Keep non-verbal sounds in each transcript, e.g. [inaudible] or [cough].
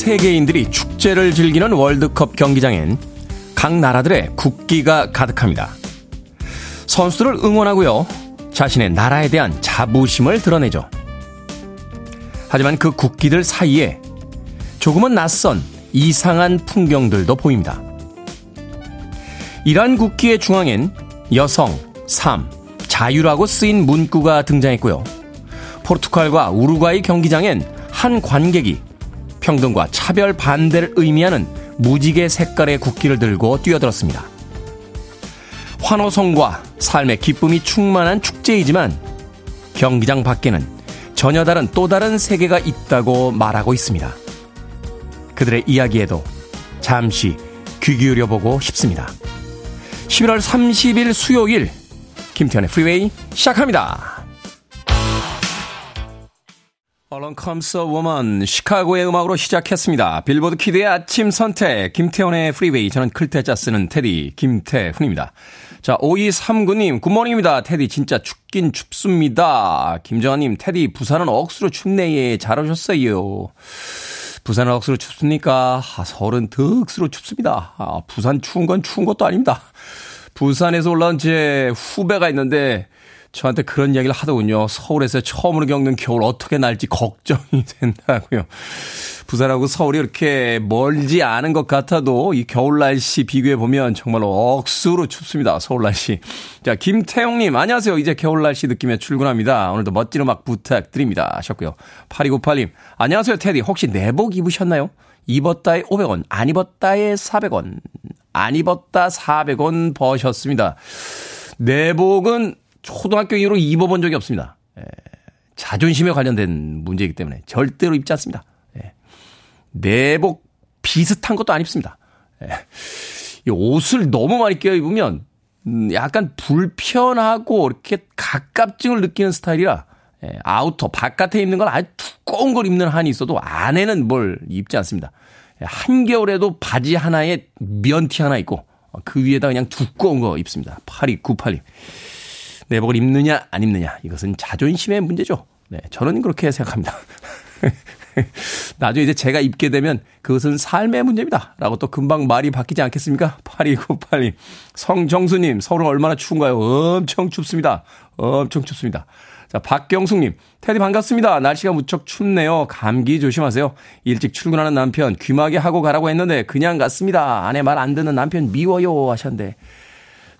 전 세계인들이 축제를 즐기는 월드컵 경기장엔 각 나라들의 국기가 가득합니다. 선수들을 응원하고요. 자신의 나라에 대한 자부심을 드러내죠. 하지만 그 국기들 사이에 조금은 낯선 이상한 풍경들도 보입니다. 이러한 국기의 중앙엔 여성, 삶, 자유라고 쓰인 문구가 등장했고요. 포르투갈과 우루과이 경기장엔 한 관객이 평등과 차별 반대를 의미하는 무지개 색깔의 국기를 들고 뛰어들었습니다. 환호성과 삶의 기쁨이 충만한 축제이지만 경기장 밖에는 전혀 다른 또 다른 세계가 있다고 말하고 있습니다. 그들의 이야기에도 잠시 귀 기울여 보고 싶습니다. 11월 30일 수요일 김태훈의 프리웨이 시작합니다. Comes a Woman 시카고의 음악으로 시작했습니다. 빌보드 키드의 아침 선택 김태훈의 프리웨이 저는 클 태자 쓰는 테디 김태훈입니다. 자 5239님 굿모닝입니다. 테디 진짜 춥긴 춥습니다. 김정아님 테디 부산은 억수로 춥네 예, 잘 오셨어요. 부산은 억수로 춥습니까? 아, 서울은 득수로 춥습니다. 아, 부산 추운 건 추운 것도 아닙니다. 부산에서 올라온 제 후배가 있는데 저한테 그런 이야기를 하더군요. 서울에서 처음으로 겪는 겨울 어떻게 날지 걱정이 [laughs] 된다고요. 부산하고 서울이 이렇게 멀지 않은 것 같아도 이 겨울 날씨 비교해 보면 정말로 억수로 춥습니다. 서울 날씨. 자, 김태용님, 안녕하세요. 이제 겨울 날씨 느끼며 출근합니다. 오늘도 멋진 음악 부탁드립니다. 하셨고요. 8298님, 안녕하세요. 테디. 혹시 내복 입으셨나요? 입었다에 500원, 안 입었다에 400원, 안 입었다 400원 버셨습니다. 내복은 초등학교 이후로 입어본 적이 없습니다. 예, 자존심에 관련된 문제이기 때문에 절대로 입지 않습니다. 예, 내복 비슷한 것도 안 입습니다. 예, 이 옷을 너무 많이 껴 입으면 음, 약간 불편하고 이렇게 갑갑증을 느끼는 스타일이라 예, outer 바깥에 입는 건 아주 두꺼운 걸 입는 한이 있어도 안에는 뭘 입지 않습니다. 예, 한겨울에도 바지 하나에 면티 하나 있고 그 위에다 그냥 두꺼운 거 입습니다. 8298님. 내복을 입느냐 안 입느냐 이것은 자존심의 문제죠. 네, 저는 그렇게 생각합니다. [laughs] 나중에 이제 제가 입게 되면 그것은 삶의 문제입니다. 라고 또 금방 말이 바뀌지 않겠습니까? 8298님. 성정수님, 서울은 얼마나 추운가요? 엄청 춥습니다. 엄청 춥습니다. 자, 박경숙님. 테디 반갑습니다. 날씨가 무척 춥네요. 감기 조심하세요. 일찍 출근하는 남편 귀마개 하고 가라고 했는데 그냥 갔습니다. 아내 말 안 듣는 남편 미워요 하셨는데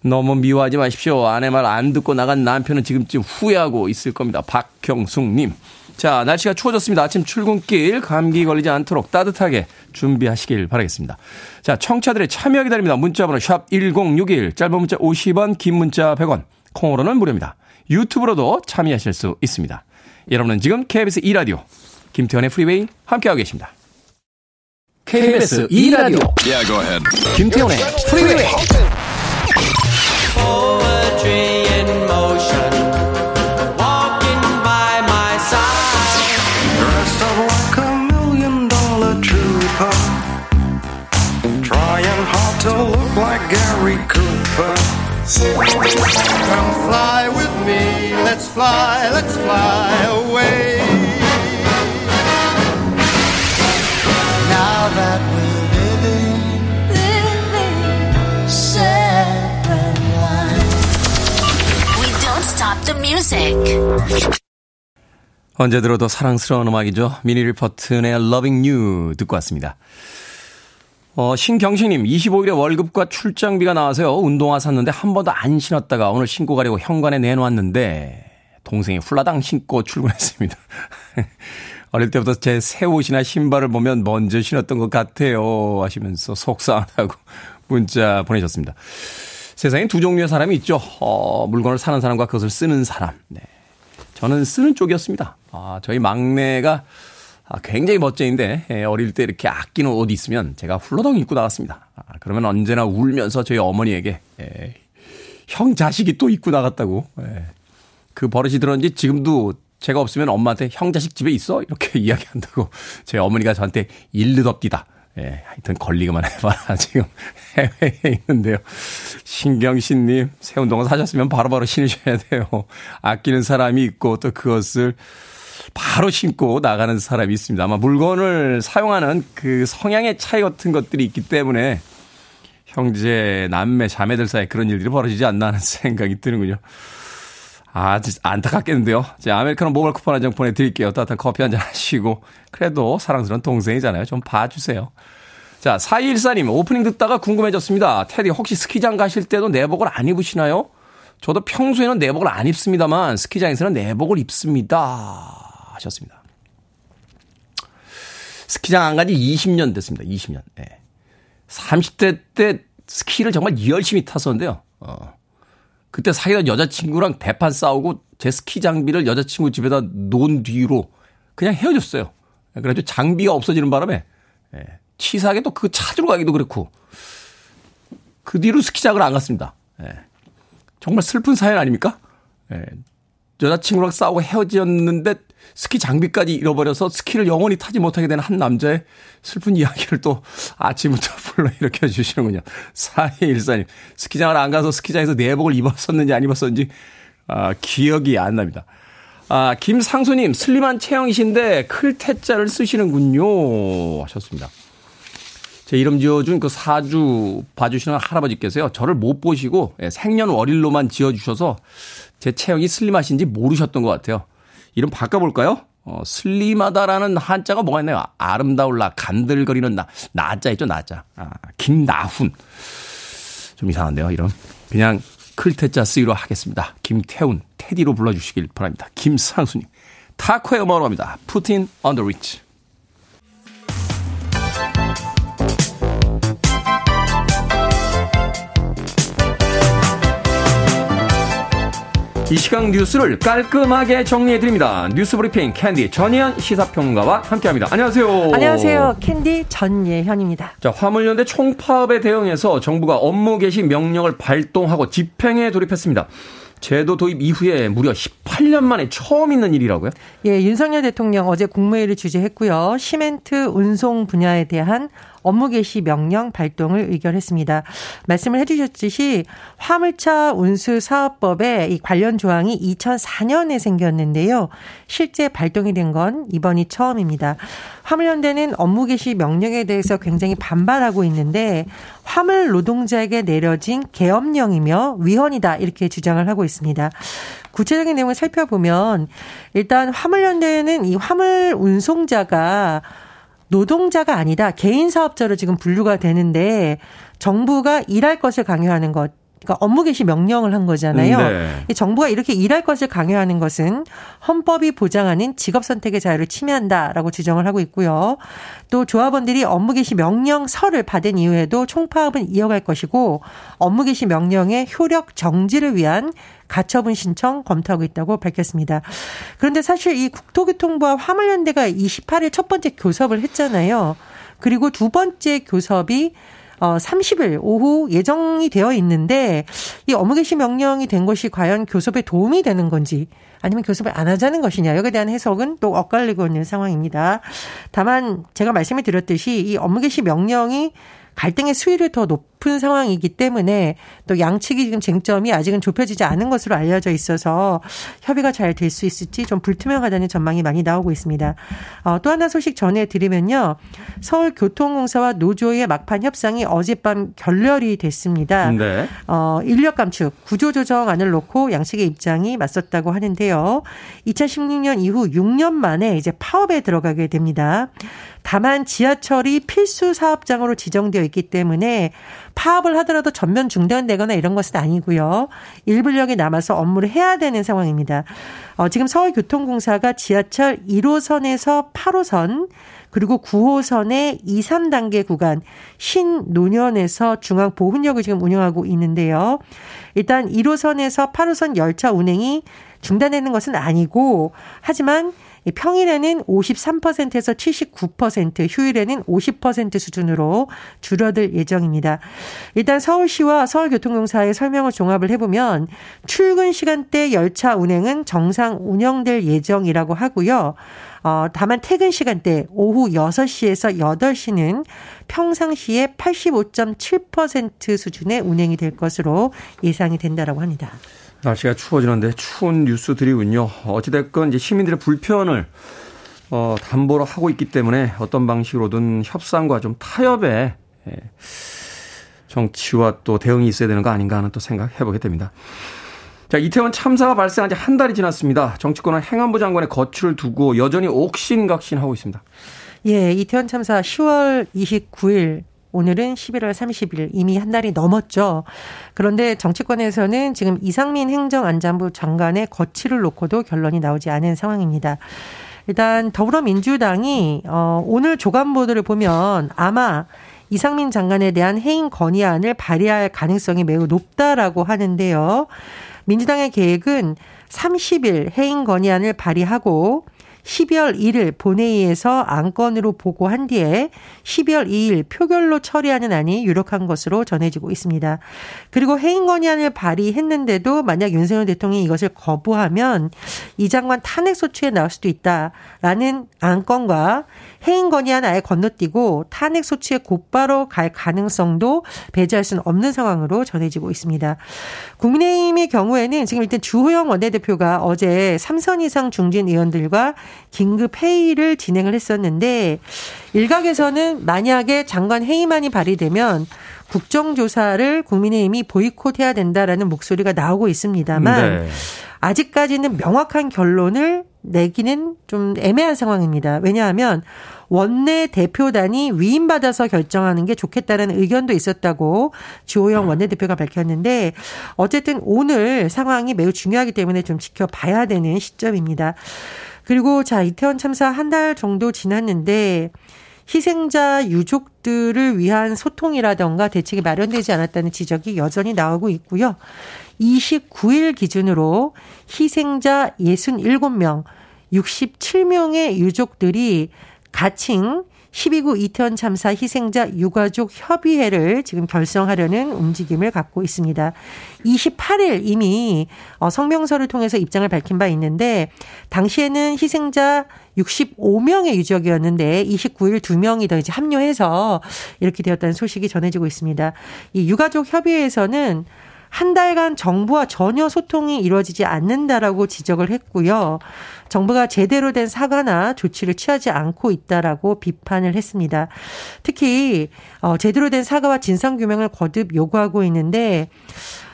너무 미워하지 마십시오. 아내 말 안 듣고 나간 남편은 지금쯤 후회하고 있을 겁니다. 박경숙님. 자, 날씨가 추워졌습니다. 아침 출근길 감기 걸리지 않도록 따뜻하게 준비하시길 바라겠습니다. 자, 청취자들의 참여 기다립니다. 문자번호 샵 1061, 짧은 문자 50원, 긴 문자 100원, 콩으로는 무료입니다. 유튜브로도 참여하실 수 있습니다. 여러분은 지금 KBS 2라디오 김태현의 프리웨이 함께하고 계십니다. KBS 2라디오 yeah, 김태현의 프리웨이 fly, let's fly away. Now that we're 언제 들어도 사랑스러운 음악이죠. 미니 리퍼튼의 Loving You 듣고 왔습니다. 어, 신경식님, 25일에 월급과 출장비가 나와서요. 운동화 샀는데 한 번도 안 신었다가 오늘 신고 가려고 현관에 내놓았는데 동생이 훌라당 신고 출근했습니다. [laughs] 어릴 때부터 제 새 옷이나 신발을 보면 먼저 신었던 것 같아요. 하시면서 속상하다고 [laughs] 문자 보내셨습니다. 세상에 두 종류의 사람이 있죠. 어, 물건을 사는 사람과 그것을 쓰는 사람. 네. 저는 쓰는 쪽이었습니다. 아, 저희 막내가 아, 굉장히 멋쟁인데 예, 어릴 때 이렇게 아끼는 옷 있으면 제가 훌러덩 입고 나갔습니다. 아, 그러면 언제나 울면서 저희 어머니에게 예, 형 자식이 또 입고 나갔다고 예, 그 버릇이 들었는지 지금도 제가 없으면 엄마한테 형 자식 집에 있어 이렇게 [laughs] 이야기한다고 저희 어머니가 저한테 일르덥디다. 예, 하여튼 걸리기만 해봐라. [laughs] 지금 해외에 있는데요. 신경신님, 새 운동화 사셨으면 바로바로 신으셔야 돼요. 아끼는 사람이 있고 또 그것을 바로 신고 나가는 사람이 있습니다. 아마 물건을 사용하는 그 성향의 차이 같은 것들이 있기 때문에 형제, 남매, 자매들 사이에 그런 일들이 벌어지지 않나 하는 [laughs] 생각이 드는군요. 아, 안타깝겠는데요. 자, 아메리카노 모바일 쿠폰 한 장 보내드릴게요. 따뜻한 커피 한 잔 하시고. 그래도 사랑스러운 동생이잖아요. 좀 봐주세요. 자, 4214님, 오프닝 듣다가 궁금해졌습니다. 테디, 혹시 스키장 가실 때도 내복을 안 입으시나요? 저도 평소에는 내복을 안 입습니다만, 스키장에서는 내복을 입습니다. 하셨습니다. 스키장 안간지 20년 됐습니다. 20년. 네. 30대 때 스키를 정말 열심히 탔었는데요. 어. 그때 사귀던 여자친구랑 대판 싸우고 제 스키 장비를 여자친구 집에다 놓은 뒤로 그냥 헤어졌어요. 그래가지고 장비가 없어지는 바람에 예, 치사하게 또 그 찾으러 가기도 그렇고 그 뒤로 스키장을 안 갔습니다. 예. 정말 슬픈 사연 아닙니까? 예. 여자친구랑 싸우고 헤어졌는데 스키 장비까지 잃어버려서 스키를 영원히 타지 못하게 되는 한 남자의 슬픈 이야기를 또 아침부터 [laughs] 불러 일으켜 주시는군요. 4214님. 스키장을 안 가서 스키장에서 내복을 입었었는지 안 입었었는지, 아, 기억이 안 납니다. 아, 김상수님, 슬림한 체형이신데 클태자를 쓰시는군요. 하셨습니다. 제 이름 지어준 그 사주 봐주시는 할아버지께서요, 저를 못 보시고 예, 생년월일로만 지어주셔서 제 체형이 슬림하신지 모르셨던 것 같아요. 이름 바꿔볼까요? 어, 슬림하다라는 한자가 뭐가 있나요? 아름다울라, 간들거리는 나, 나자 있죠, 나자. 아, 김나훈. 좀 이상한데요, 이름. 그냥 클테자 쓰기로 하겠습니다. 김태훈, 테디로 불러주시길 바랍니다. 김상수님. 타코의 음악으로 갑니다. On the reach. 이 시각 뉴스를 깔끔하게 정리해드립니다. 뉴스 브리핑 캔디 전예현 시사평론가와 함께합니다. 안녕하세요. 안녕하세요. 캔디 전예현입니다. 자, 화물연대 총파업에 대응해서 정부가 업무 개시 명령을 발동하고 집행에 돌입했습니다. 제도 도입 이후에 무려 18년 만에 처음 있는 일이라고요? 예, 윤석열 대통령 어제 국무회의를 주재했고요. 시멘트 운송 분야에 대한 업무 개시 명령 발동을 의결했습니다. 말씀을 해주셨듯이 화물차 운수 사업법에 이 관련 조항이 2004년에 생겼는데요. 실제 발동이 된 건 이번이 처음입니다. 화물연대는 업무 개시 명령에 대해서 굉장히 반발하고 있는데 화물 노동자에게 내려진 계엄령이며 위헌이다 이렇게 주장을 하고 있습니다. 구체적인 내용을 살펴보면 일단 화물연대는 이 화물 운송자가 노동자가 아니다. 개인 사업자로 지금 분류가 되는데 정부가 일할 것을 강요하는 것 그러니까 업무 개시 명령을 한 거잖아요. 네. 정부가 이렇게 일할 것을 강요하는 것은 헌법이 보장하는 직업 선택의 자유를 침해한다라고 주장을 하고 있고요. 또 조합원들이 업무 개시 명령서를 받은 이후에도 총파업은 이어갈 것이고 업무 개시 명령의 효력 정지를 위한 가처분 신청 검토하고 있다고 밝혔습니다. 그런데 사실 이 국토교통부와 화물연대가 28일 첫 번째 교섭을 했잖아요. 그리고 두 번째 교섭이 어 30일 오후 예정이 되어 있는데 이 업무 개시 명령이 된 것이 과연 교섭에 도움이 되는 건지 아니면 교섭을 안 하자는 것이냐 여기에 대한 해석은 또 엇갈리고 있는 상황입니다. 다만 제가 말씀을 드렸듯이 이 업무 개시 명령이 갈등의 수위를 더 높은 상황이기 때문에 또 양측이 지금 쟁점이 아직은 좁혀지지 않은 것으로 알려져 있어서 협의가 잘 될 수 있을지 좀 불투명하다는 전망이 많이 나오고 있습니다. 어, 또 하나 소식 전해드리면요. 서울교통공사와 노조의 막판 협상이 어젯밤 결렬이 됐습니다. 네. 어, 인력 감축, 구조조정안을 놓고 양측의 입장이 맞섰다고 하는데요. 2016년 이후 6년 만에 이제 파업에 들어가게 됩니다. 다만 지하철이 필수 사업장으로 지정되어 있기 때문에 파업을 하더라도 전면 중단되거나 이런 것은 아니고요. 일부력이 남아서 업무를 해야 되는 상황입니다. 어, 지금 서울교통공사가 지하철 1호선에서 8호선 그리고 9호선의 2, 3단계 구간 신노년에서 중앙보훈역을 지금 운영하고 있는데요. 일단 1호선에서 8호선 열차 운행이 중단되는 것은 아니고 하지만 평일에는 53%에서 79%, 휴일에는 50% 수준으로 줄어들 예정입니다. 일단 서울시와 서울교통공사의 설명을 종합을 해보면 출근 시간대 열차 운행은 정상 운영될 예정이라고 하고요. 어, 다만 퇴근 시간대 오후 6시에서 8시는 평상시에 85.7% 수준의 운행이 될 것으로 예상이 된다라고 합니다. 날씨가 추워지는데 추운 뉴스들이군요. 어찌됐건 이제 시민들의 불편을 어, 담보로 하고 있기 때문에 어떤 방식으로든 협상과 좀 타협에 예, 정치와 또 대응이 있어야 되는 거 아닌가 하는 또 생각해 보게 됩니다. 자, 이태원 참사가 발생한 지 한 달이 지났습니다. 정치권은 행안부 장관의 거취를 두고 여전히 옥신각신하고 있습니다. 예, 이태원 참사 10월 29일 오늘은 11월 30일 이미 한 달이 넘었죠. 그런데 정치권에서는 지금 이상민 행정안전부 장관의 거취를 놓고도 결론이 나오지 않은 상황입니다. 일단 더불어민주당이 어 오늘 조간 보도를 보면 아마 이상민 장관에 대한 해임 건의안을 발의할 가능성이 매우 높다라고 하는데요. 민주당의 계획은 30일 해임 건의안을 발의하고 12월 1일 본회의에서 안건으로 보고한 뒤에 12월 2일 표결로 처리하는 안이 유력한 것으로 전해지고 있습니다. 그리고 해임 건의안을 발의했는데도 만약 윤석열 대통령이 이것을 거부하면 이 장관 탄핵 소추에 나올 수도 있다라는 안건과 해임 건의안 아예 건너뛰고 탄핵 소추에 곧바로 갈 가능성도 배제할 수는 없는 상황으로 전해지고 있습니다. 국민의힘의 경우에는 지금 일단 주호영 원내대표가 어제 3선 이상 중진 의원들과 긴급 회의를 진행을 했었는데 일각에서는 만약에 장관 회의만이 발의되면 국정조사를 국민의힘이 보이콧해야 된다라는 목소리가 나오고 있습니다만 네. 아직까지는 명확한 결론을 내기는 좀 애매한 상황입니다. 왜냐하면 원내 대표단이 위임받아서 결정하는 게 좋겠다는 의견도 있었다고 주호영 원내대표가 밝혔는데 어쨌든 오늘 상황이 매우 중요하기 때문에 좀 지켜봐야 되는 시점입니다. 그리고 자, 이태원 참사 한 달 정도 지났는데 희생자 유족들을 위한 소통이라던가 대책이 마련되지 않았다는 지적이 여전히 나오고 있고요. 29일 기준으로 희생자 67명, 67명의 유족들이 가칭 12구 이태원 참사 희생자 유가족 협의회를 지금 결성하려는 움직임을 갖고 있습니다. 28일 이미 어, 성명서를 통해서 입장을 밝힌 바 있는데 당시에는 희생자 65명의 유족이었는데 29일 2명이 더 이제 합류해서 이렇게 되었다는 소식이 전해지고 있습니다. 이 유가족 협의회에서는 한 달간 정부와 전혀 소통이 이루어지지 않는다라고 지적을 했고요. 정부가 제대로 된 사과나 조치를 취하지 않고 있다라고 비판을 했습니다. 특히 어 제대로 된 사과와 진상 규명을 거듭 요구하고 있는데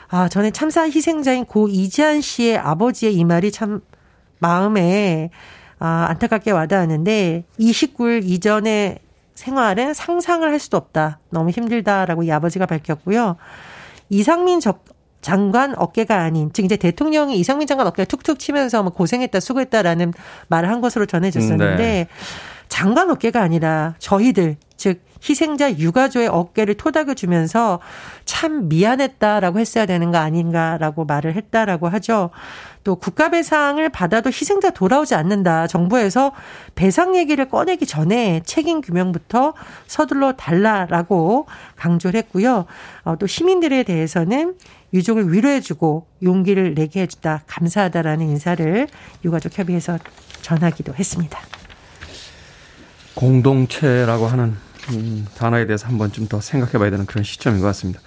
아, 전에 참사 희생자인 고 이지한 씨의 아버지의 이 말이 참 마음에 아, 안타깝게 와닿았는데 29일 이전의 생활은 상상을 할 수도 없다. 너무 힘들다라고 이 아버지가 밝혔고요. 이상민 적, 장관 어깨가 아닌 즉 이제 대통령이 이상민 장관 어깨를 툭툭 치면서 뭐 고생했다 수고했다라는 말을 한 것으로 전해졌었는데 네. 장관 어깨가 아니라 저희들 즉 희생자 유가족의 어깨를 토닥여 주면서 참 미안했다라고 했어야 되는 거 아닌가라고 말을 했다라고 하죠. 또 국가 배상을 받아도 희생자 돌아오지 않는다. 정부에서 배상 얘기를 꺼내기 전에 책임 규명부터 서둘러 달라라고 강조를 했고요. 어, 또 시민들에 대해서는 유족을 위로해주고 용기를 내게 해주다 감사하다라는 인사를 유가족 협의회에서 전하기도 했습니다. 공동체라고 하는 음, 단어에 대해서 한 번쯤 더 생각해 봐야 되는 그런 시점인 것 같습니다.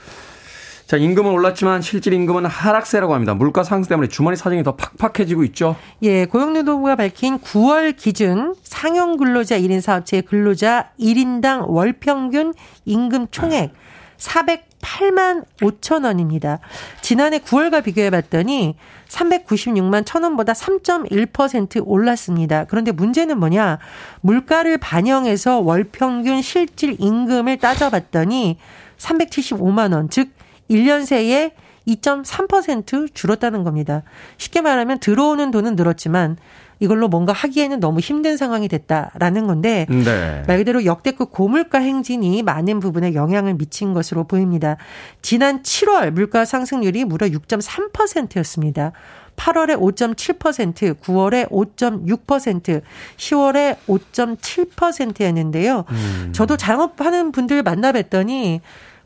자, 임금은 올랐지만 실질 임금은 하락세라고 합니다. 물가 상승 때문에 주머니 사정이 더 팍팍해지고 있죠. 예, 고용노동부가 밝힌 9월 기준 상용 근로자 1인 사업체 근로자 1인당 월 평균 임금 총액 408만 5천 원입니다. 지난해 9월과 비교해 봤더니 396만 1천 원보다 3.1% 올랐습니다. 그런데 문제는 뭐냐? 물가를 반영해서 월 평균 실질 임금을 따져봤더니 375만 원, 즉 1년 새에 2.3% 줄었다는 겁니다. 쉽게 말하면 들어오는 돈은 늘었지만 이걸로 뭔가 하기에는 너무 힘든 상황이 됐다라는 건데 네. 말 그대로 역대급 고물가 행진이 많은 부분에 영향을 미친 것으로 보입니다. 지난 7월 물가 상승률이 무려 6.3%였습니다. 8월에 5.7%, 9월에 5.6%, 10월에 5.7%였는데요. 음. 저도 장업하는 분들 만나 뵀더니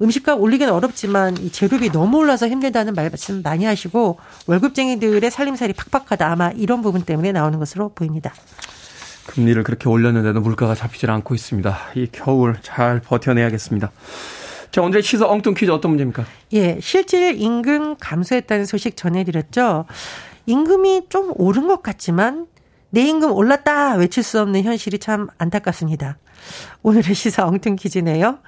음식값 올리기는 어렵지만 이 재료비 너무 올라서 힘들다는 말씀 많이 하시고 월급쟁이들의 살림살이 팍팍하다 아마 이런 부분 때문에 나오는 것으로 보입니다. 금리를 그렇게 올렸는데도 물가가 잡히질 않고 있습니다. 이 겨울 잘 버텨내야겠습니다. 자, 오늘의 시사 엉뚱 퀴즈 어떤 문제입니까? 예, 실질 임금 감소했다는 소식 전해드렸죠. 임금이 좀 오른 것 같지만 내 임금 올랐다 외칠 수 없는 현실이 참 안타깝습니다. 오늘의 시사 엉뚱 퀴즈네요.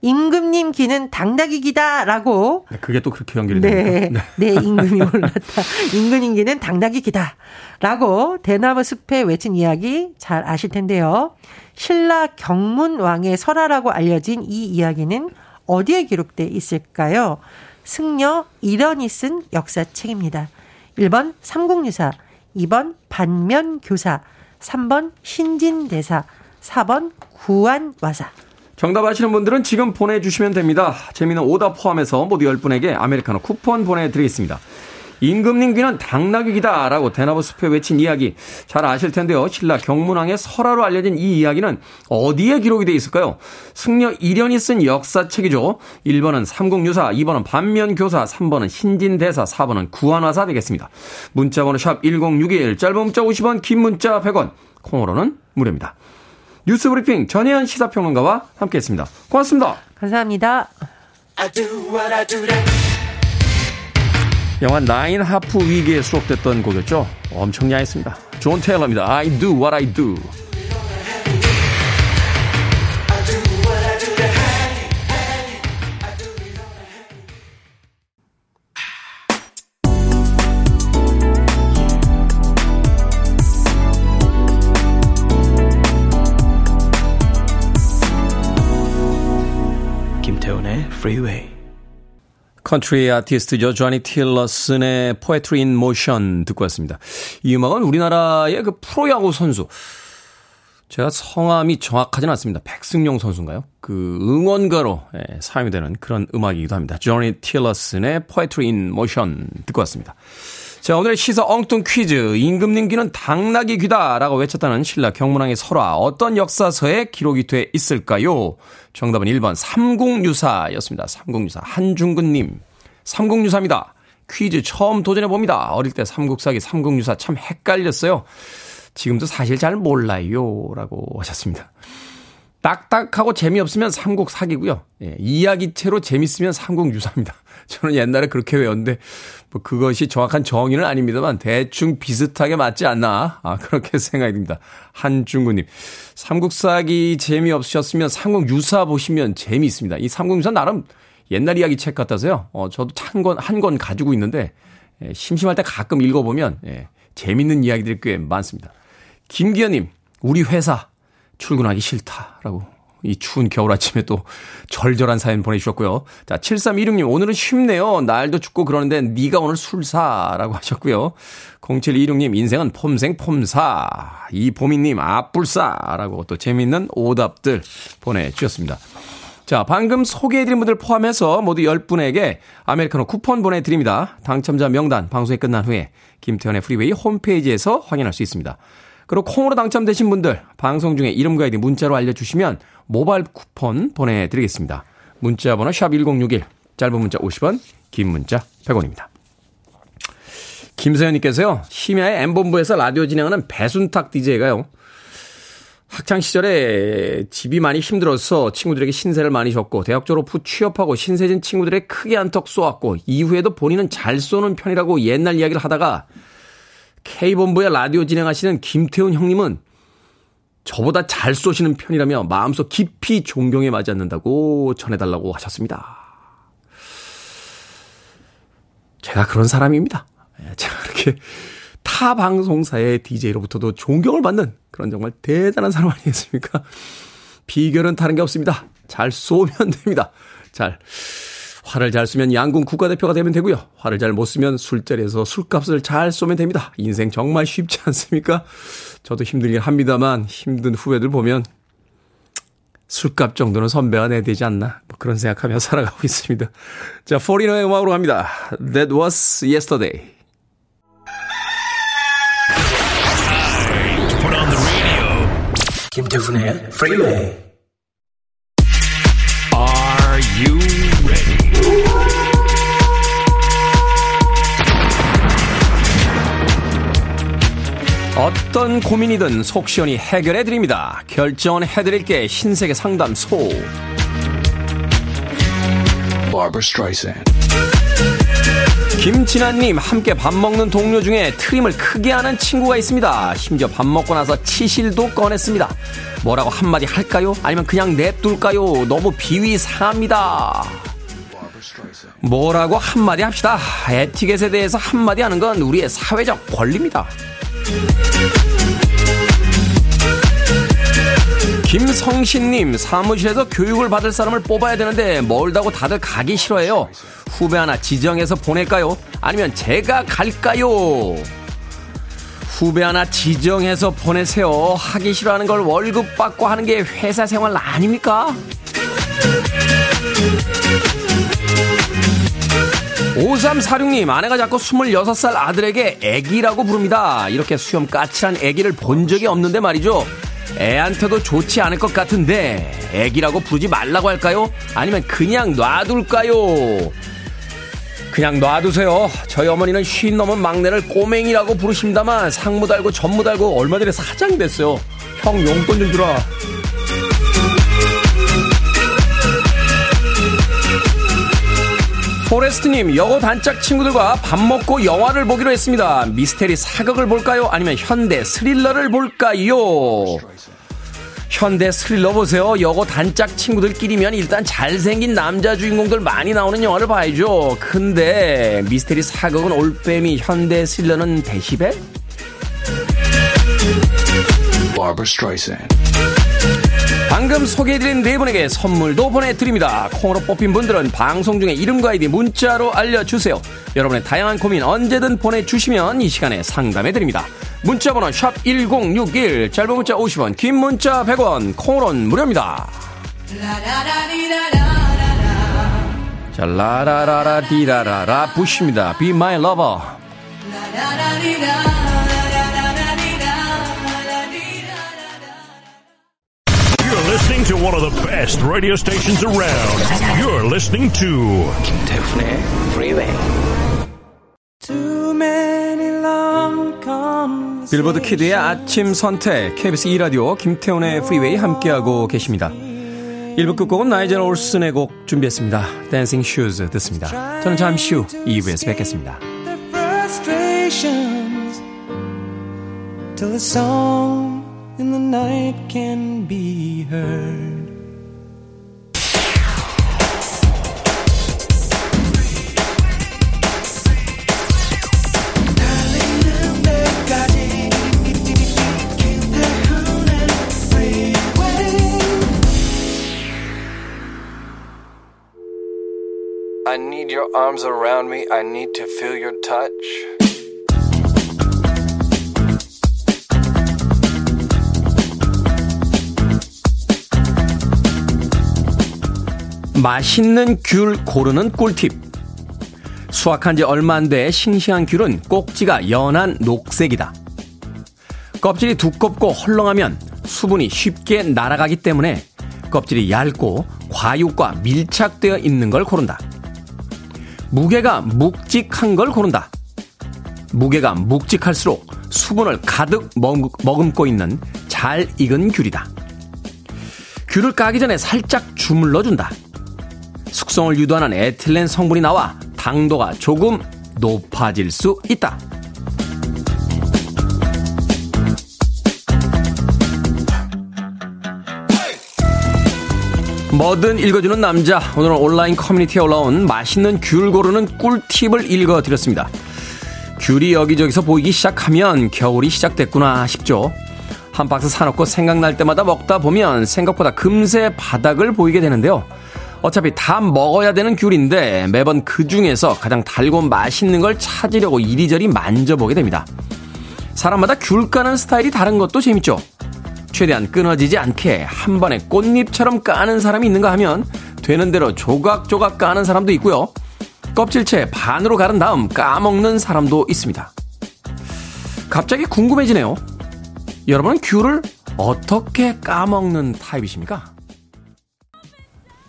임금님 기는 당나귀 기다라고. 네, 그게 또 그렇게 연결이 됩니다. 네, 네. 내 [laughs] 임금이 올랐다. 임금님 기는 당나귀 기다라고 대나무 숲에 외친 이야기 잘 아실 텐데요. 신라 경문 왕의 설화라고 알려진 이 이야기는 어디에 기록돼 있을까요? 승려 이런이 쓴 역사책입니다. 1번 삼국유사, 2번 반면교사, 3번 신진대사, 4번 구안와사. 정답 아시는 분들은 지금 보내주시면 됩니다. 재미는 오답 포함해서 모두 10분에게 아메리카노 쿠폰 보내드리겠습니다. 임금님 귀는 당나귀 기다 라고 대나무 숲에 외친 이야기 잘 아실 텐데요. 신라 경문왕의 설화로 알려진 이 이야기는 어디에 기록이 돼 있을까요? 승려 이련이 쓴 역사책이죠. 1번은 삼국유사, 2번은 반면교사, 3번은 신진대사, 4번은 구한화사 되겠습니다. 문자번호 샵 1061, 짧은 문자 50원, 긴 문자 100원, 콩으로는 무료입니다. 뉴스브리핑 전예현 시사평론가와 함께했습니다. 고맙습니다. 감사합니다. 영화 Nine Half Week에 수록됐던 곡이었죠. 엄청 야했습니다. 존 테일러입니다. I do what I do. Freeway. 컨트리 아티스트죠. 조니 틸롯슨의 Poetry in Motion 듣고 왔습니다. 이 음악은 우리나라의 그 프로야구 선수. 제가 성함이 정확하지는 않습니다. 백승용 선수인가요? 그 응원가로 예, 사용이 되는 그런 음악이기도 합니다. 조니 틸롯슨의 Poetry in Motion 듣고 왔습니다. 자, 오늘의 시사 엉뚱 퀴즈. 임금님 귀는 당나귀 귀다라고 외쳤다는 신라 경문왕의 설화. 어떤 역사서에 기록이 돼 있을까요? 정답은 1번 삼국유사였습니다. 삼국유사. 한중근님. 삼국유사입니다. 퀴즈 처음 도전해봅니다. 어릴 때 삼국사기, 삼국유사 참 헷갈렸어요. 지금도 사실 잘 몰라요. 라고 하셨습니다. 딱딱하고 재미없으면 삼국 사기고요. 예, 이야기체로 재밌으면 삼국 유사입니다. 저는 옛날에 그렇게 외웠는데 뭐 그것이 정확한 정의는 아닙니다만 대충 비슷하게 맞지 않나 아, 그렇게 [laughs] 생각이 듭니다. 한중구님 삼국 사기 재미없으셨으면 삼국 유사 보시면 재미있습니다. 이 삼국 유사 나름 옛날 이야기 책 같아서요. 어, 저도 한권한권 가지고 있는데 예, 심심할 때 가끔 읽어보면 예, 재밌는 이야기들이 꽤 많습니다. 김기현님 우리 회사 출근하기 싫다라고 이 추운 겨울 아침에 또 절절한 사연 보내주셨고요. 자, 7316님, 오늘은 쉽네요. 날도 춥고 그러는데 네가 오늘 술 사라고 하셨고요. 0726님, 인생은 폼생 폼사. 이보미님, 앞불사라고 또 재밌는 오답들 보내주셨습니다. 자, 방금 소개해드린 분들 포함해서 모두 10분에게 아메리카노 쿠폰 보내드립니다. 당첨자 명단 방송이 끝난 후에 김태훈의 프리웨이 홈페이지에서 확인할 수 있습니다. 그리고 콩으로 당첨되신 분들 방송 중에 이름과 아이디 문자로 알려주시면 모바일 쿠폰 보내드리겠습니다. 문자 번호 샵 1061 짧은 문자 50원 긴 문자 100원입니다. 김서연님께서요. 심야에 M본부에서 라디오 진행하는 배순탁 DJ가요. 학창 시절에 집이 많이 힘들어서 친구들에게 신세를 많이 졌고 대학 졸업 후 취업하고 신세진 친구들에게 크게 한턱 쏘았고 이후에도 본인은 잘 쏘는 편이라고 옛날 이야기를 하다가 K본부의 라디오 진행하시는 김태훈 형님은 저보다 잘 쏘시는 편이라며 마음속 깊이 존경에 맞지 않는다고 전해달라고 하셨습니다. 제가 그런 사람입니다. 예, 제가 그렇게 타 방송사의 DJ로부터도 존경을 받는 그런 정말 대단한 사람 아니겠습니까? 비결은 다른 게 없습니다. 잘 쏘면 됩니다. 잘 화를 잘 쓰면 양궁 국가대표가 되면 되고요. 화를 잘 못 쓰면 술자리에서 술값을 잘 쏘면 됩니다. 인생 정말 쉽지 않습니까? 저도 힘들긴 합니다만 힘든 후배들 보면 술값 정도는 선배가 내야 되지 않나 뭐 그런 생각하며 [laughs] 살아가고 있습니다. 자, 포리너의 음악으로 갑니다. That was yesterday. 김태훈의 Freeway. Are 어떤 고민이든 속 시원히 해결해 드립니다. 결정해 드릴게 신세계 상담소. 김진아님 함께 밥 먹는 동료 중에 트림을 크게 하는 친구가 있습니다. 심지어 밥 먹고 나서 치실도 꺼냈습니다. 뭐라고 한마디 할까요? 아니면 그냥 냅둘까요? 너무 비위 상합니다. 뭐라고 한마디 합시다. 에티켓에 대해서 한마디 하는 건 우리의 사회적 권리입니다. 김성신님, 사무실에서 교육을 받을 사람을 뽑아야 되는데 멀다고 다들 가기 싫어해요. 후배 하나 지정해서 보낼까요? 아니면 제가 갈까요? 후배 하나 지정해서 보내세요. 하기 싫어하는 걸 월급 받고 하는 게 회사 생활 아닙니까? 5346님, 아내가 자꾸 26살 아들에게 애기라고 부릅니다. 이렇게 수염 까칠한 애기를 본 적이 없는데 말이죠. 애한테도 좋지 않을 것 같은데, 애기라고 부르지 말라고 할까요? 아니면 그냥 놔둘까요? 그냥 놔두세요. 저희 어머니는 쉰 넘은 막내를 꼬맹이라고 부르십니다만, 상무 달고 전무 달고 얼마 전에 사장 됐어요. 형 용돈 좀 주라. 포레스트님, 여고 단짝 친구들과 밥 먹고 영화를 보기로 했습니다. 미스테리 사극을 볼까요? 아니면 현대 스릴러를 볼까요? 현대 스릴러 보세요. 여고 단짝 친구들끼리면 일단 잘생긴 남자 주인공들 많이 나오는 영화를 봐야죠. 근데 미스테리 사극은 올빼미, 현대 스릴러는 데시벨? 방금 소개해드린 네 분에게 선물도 보내드립니다. 콩으로 뽑힌 분들은 방송 중에 이름과 아이디 문자로 알려주세요. 여러분의 다양한 고민 언제든 보내주시면 이 시간에 상담해드립니다. 문자번호 샵 1061, 짧은 문자 50원, 긴 문자 100원, 콩으로는 무료입니다. 자, 라라라라 디라라라 부십니다. Be my lover. Listening to one of the best radio stations around. You're listening to 김태훈의 Freeway. 빌보드 kid의 아침 선택 KBS 2 라디오 김태훈의 프리웨이 함께하고 계십니다. 1부 끝곡은 나이젤 올슨의 곡 준비했습니다. Dancing Shoes 듣습니다. 저는 잠시 후 2부에서 뵙겠습니다. In the night can be heard. I need your arms around me. I need to feel your touch. 맛있는 귤 고르는 꿀팁. 수확한 지 얼마 안 돼 싱싱한 귤은 꼭지가 연한 녹색이다. 껍질이 두껍고 헐렁하면 수분이 쉽게 날아가기 때문에 껍질이 얇고 과육과 밀착되어 있는 걸 고른다. 무게가 묵직한 걸 고른다. 무게가 묵직할수록 수분을 가득 머금고 있는 잘 익은 귤이다. 귤을 까기 전에 살짝 주물러 준다. 숙성을 유도하는 에틸렌 성분이 나와 당도가 조금 높아질 수 있다. 뭐든 읽어주는 남자. 오늘은 온라인 커뮤니티에 올라온 맛있는 귤 고르는 꿀팁을 읽어드렸습니다. 귤이 여기저기서 보이기 시작하면 겨울이 시작됐구나 싶죠. 한 박스 사놓고 생각날 때마다 먹다 보면 생각보다 금세 바닥을 보이게 되는데요. 어차피 다 먹어야 되는 귤인데 매번 그 중에서 가장 달고 맛있는 걸 찾으려고 이리저리 만져보게 됩니다. 사람마다 귤 까는 스타일이 다른 것도 재밌죠. 최대한 끊어지지 않게 한 번에 꽃잎처럼 까는 사람이 있는가 하면 되는 대로 조각조각 까는 사람도 있고요. 껍질채 반으로 가른 다음 까먹는 사람도 있습니다. 갑자기 궁금해지네요. 여러분은 귤을 어떻게 까먹는 타입이십니까?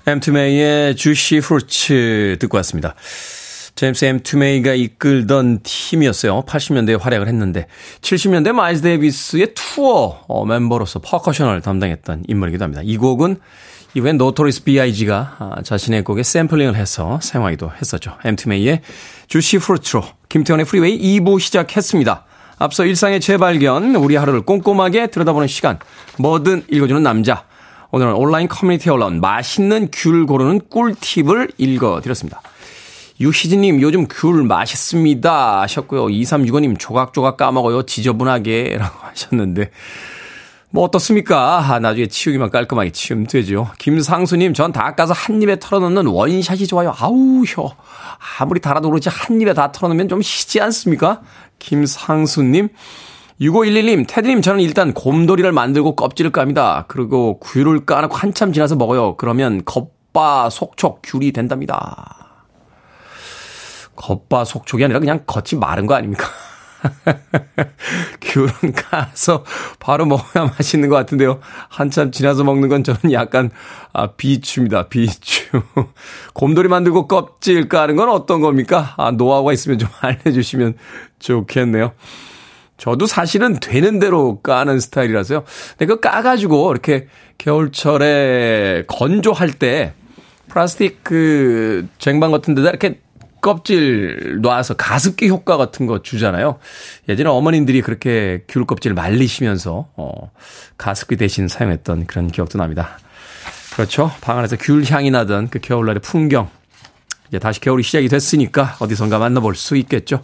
엠투메이의 Juicy Fruit 듣고 왔습니다. 제임스 엠투메이가 이끌던 팀이었어요. 80년대에 활약을 했는데 70년대 마일스 데이비스의 투어 어, 멤버로서 퍼커션을 담당했던 인물이기도 합니다. 이 곡은 이후엔 Notorious B.I.G가 아, 자신의 곡에 샘플링을 해서 사용하기도 했었죠. 엠투메이의 Juicy Fruit로 김태훈의 프리웨이 2부 시작했습니다. 앞서 일상의 재발견, 우리 하루를 꼼꼼하게 들여다보는 시간, 뭐든 읽어주는 남자. 오늘은 온라인 커뮤니티에 올라온 맛있는 귤 고르는 꿀팁을 읽어드렸습니다. 유희진님, 요즘 귤 맛있습니다. 하셨고요. 2365님, 조각조각 까먹어요. 지저분하게. 라고 [laughs] 하셨는데. 뭐 어떻습니까? 아, 나중에 치우기만 깔끔하게 치우면 되죠. 김상수님, 전 닦아서 한 입에 털어넣는 원샷이 좋아요. 아우, 혀. 아무리 달아도 그렇지 한 입에 다 털어놓으면 좀 시지 않습니까? 김상수님. 6511님, 테드님, 저는 일단 곰돌이를 만들고 껍질을 깝니다. 그리고 귤을 까놓고 한참 지나서 먹어요. 그러면 겉바 속촉 귤이 된답니다. 겉바 속촉이 아니라 그냥 겉이 마른 거 아닙니까? [laughs] 귤은 까서 바로 먹어야 맛있는 것 같은데요. 한참 지나서 먹는 건 저는 약간 아, 비추입니다. 비추. [laughs] 곰돌이 만들고 껍질 까는 건 어떤 겁니까? 아, 노하우가 있으면 좀 [laughs] 알려주시면 좋겠네요. 저도 사실은 되는 대로 까는 스타일이라서요. 근데 그 까가지고 이렇게 겨울철에 건조할 때 플라스틱 그 쟁반 같은 데다 이렇게 껍질 놔서 가습기 효과 같은 거 주잖아요. 예전에 어머님들이 그렇게 귤 껍질 말리시면서 어 가습기 대신 사용했던 그런 기억도 납니다. 그렇죠. 방 안에서 귤 향이 나던 그 겨울날의 풍경. 이제 다시 겨울이 시작이 됐으니까 어디선가 만나볼 수 있겠죠.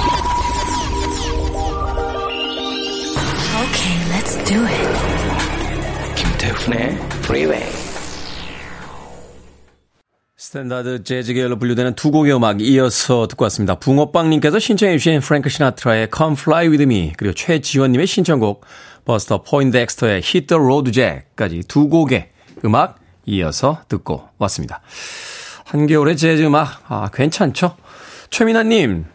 Do it. 김태훈의 프리웨이 스탠다드 재즈 계열로 분류되는 두 곡의 음악 이어서 듣고 왔습니다. 붕어빵님께서 신청해 주신 프랭크 시나트라의 Come Fly With Me 그리고 최지원님의 신청곡 버스터 포인덱스터의 Hit the Road Jack까지 두 곡의 음악 이어서 듣고 왔습니다. 한겨울의 재즈 음악 아 괜찮죠? 최민아님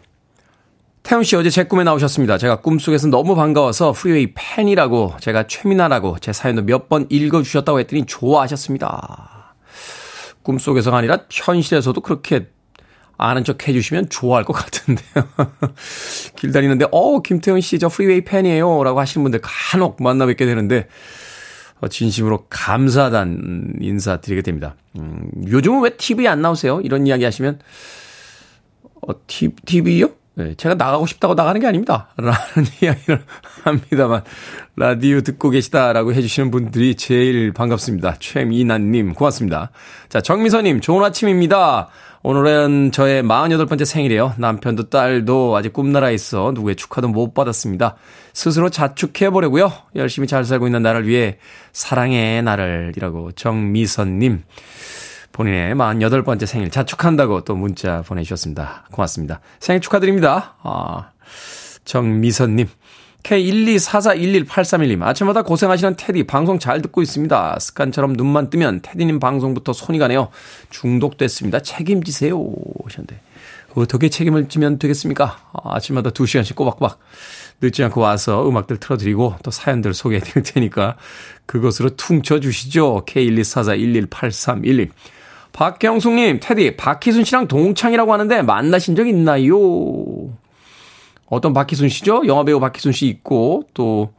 태훈 씨 어제 제 꿈에 나오셨습니다. 제가 꿈속에서 너무 반가워서 프리웨이 팬이라고 제가 최민아라고 제 사연도 몇 번 읽어주셨다고 했더니 좋아하셨습니다. 꿈속에서가 아니라 현실에서도 그렇게 아는 척 해주시면 좋아할 것 같은데요. [laughs] 길 다니는데, 어, 김태훈 씨, 저 프리웨이 팬이에요. 라고 하시는 분들 간혹 만나 뵙게 되는데, 어, 진심으로 감사하다는 인사 드리게 됩니다. 음, 요즘은 왜 TV에 안 나오세요? 이런 이야기 하시면, 어, 티, TV요? 네, 제가 나가고 싶다고 나가는 게 아닙니다. 라는 [laughs] 이야기를 합니다만, 라디오 듣고 계시다라고 해주시는 분들이 제일 반갑습니다. 최미나님, 고맙습니다. 자, 정미선님, 좋은 아침입니다. 오늘은 저의 48번째 생일이에요. 남편도 딸도 아직 꿈나라에 있어 누구의 축하도 못 받았습니다. 스스로 자축해보려고요. 열심히 잘 살고 있는 나를 위해 사랑해 나를 이라고 정미선님. 본인의 48번째 생일 자축한다고 또 문자 보내주셨습니다. 고맙습니다. 생일 축하드립니다. 아, 정미선님. K124411831님, 아침마다 고생하시는 테디, 방송 잘 듣고 있습니다. 습관처럼 눈만 뜨면 테디님 방송부터 손이 가네요. 중독됐습니다. 책임지세요. 하셨는데, 어떻게 책임을 지면 되겠습니까? 아, 침마다 2시간씩 꼬박꼬박 늦지 않고 와서 음악들 틀어드리고 또 사연들 소개해 드릴 테니까 그것으로 퉁쳐주시죠. K124411831님. 박경숙님, 테디, 박희순 씨랑 동창이라고 하는데 만나신 적 있나요? 어떤 박희순 씨죠? 영화배우 박희순 씨 있고, 또,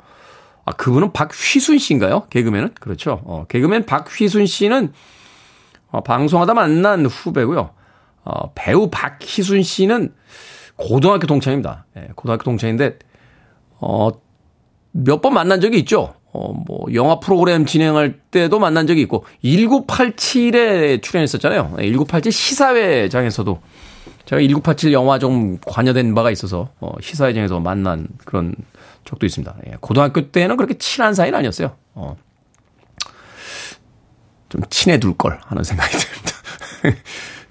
아, 그분은 박휘순 씨인가요? 개그맨은? 그렇죠. 어, 개그맨 박휘순 씨는, 어, 방송하다 만난 후배고요. 어, 배우 박희순 씨는 고등학교 동창입니다. 예, 고등학교 동창인데, 어, 몇 번 만난 적이 있죠. 어, 뭐, 영화 프로그램 진행할 때도 만난 적이 있고, 1987에 출연했었잖아요. 1987 시사회장에서도 제가 1987 영화 좀 관여된 바가 있어서, 어, 시사회장에서 만난 그런 적도 있습니다. 예, 고등학교 때는 그렇게 친한 사이는 아니었어요. 어, 좀 친해둘 걸 하는 생각이 듭니다. [laughs]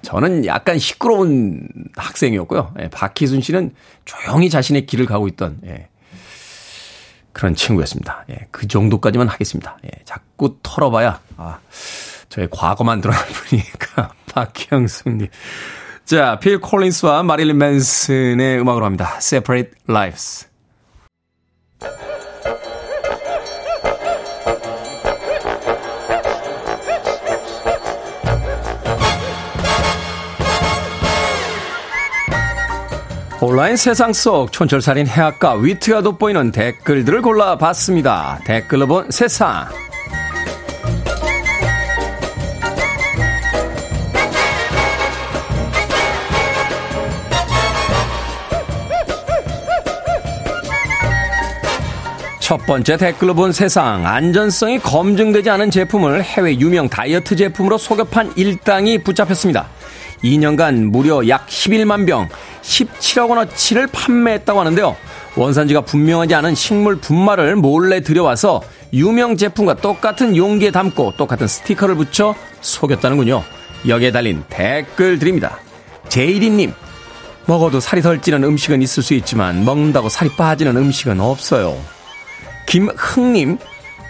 저는 약간 시끄러운 학생이었고요. 예, 박희순 씨는 조용히 자신의 길을 가고 있던, 예, 그런 친구였습니다. 예, 그 정도까지만 하겠습니다. 예, 자꾸 털어봐야, 아, 저의 과거만 드러날 뿐이니까. 박형숙님. 자, 필 콜린스와 마릴린 맨슨의 음악으로 합니다. Separate Lives. 온라인 세상 속 촌철살인 해학과 위트가 돋보이는 댓글들을 골라봤습니다. 댓글로 본 세상. 첫 번째 댓글로 본 세상 안전성이 검증되지 않은 제품을 해외 유명 다이어트 제품으로 속여판 일당이 붙잡혔습니다. 2년간 무려 약 11만 병 17억 원어치를 판매했다고 하는데요. 원산지가 분명하지 않은 식물 분말을 몰래 들여와서 유명 제품과 똑같은 용기에 담고 똑같은 스티커를 붙여 속였다는군요. 여기에 달린 댓글 드립니다. 제이리님, 먹어도 살이 덜 찌는 음식은 있을 수 있지만 먹는다고 살이 빠지는 음식은 없어요. 김흥님,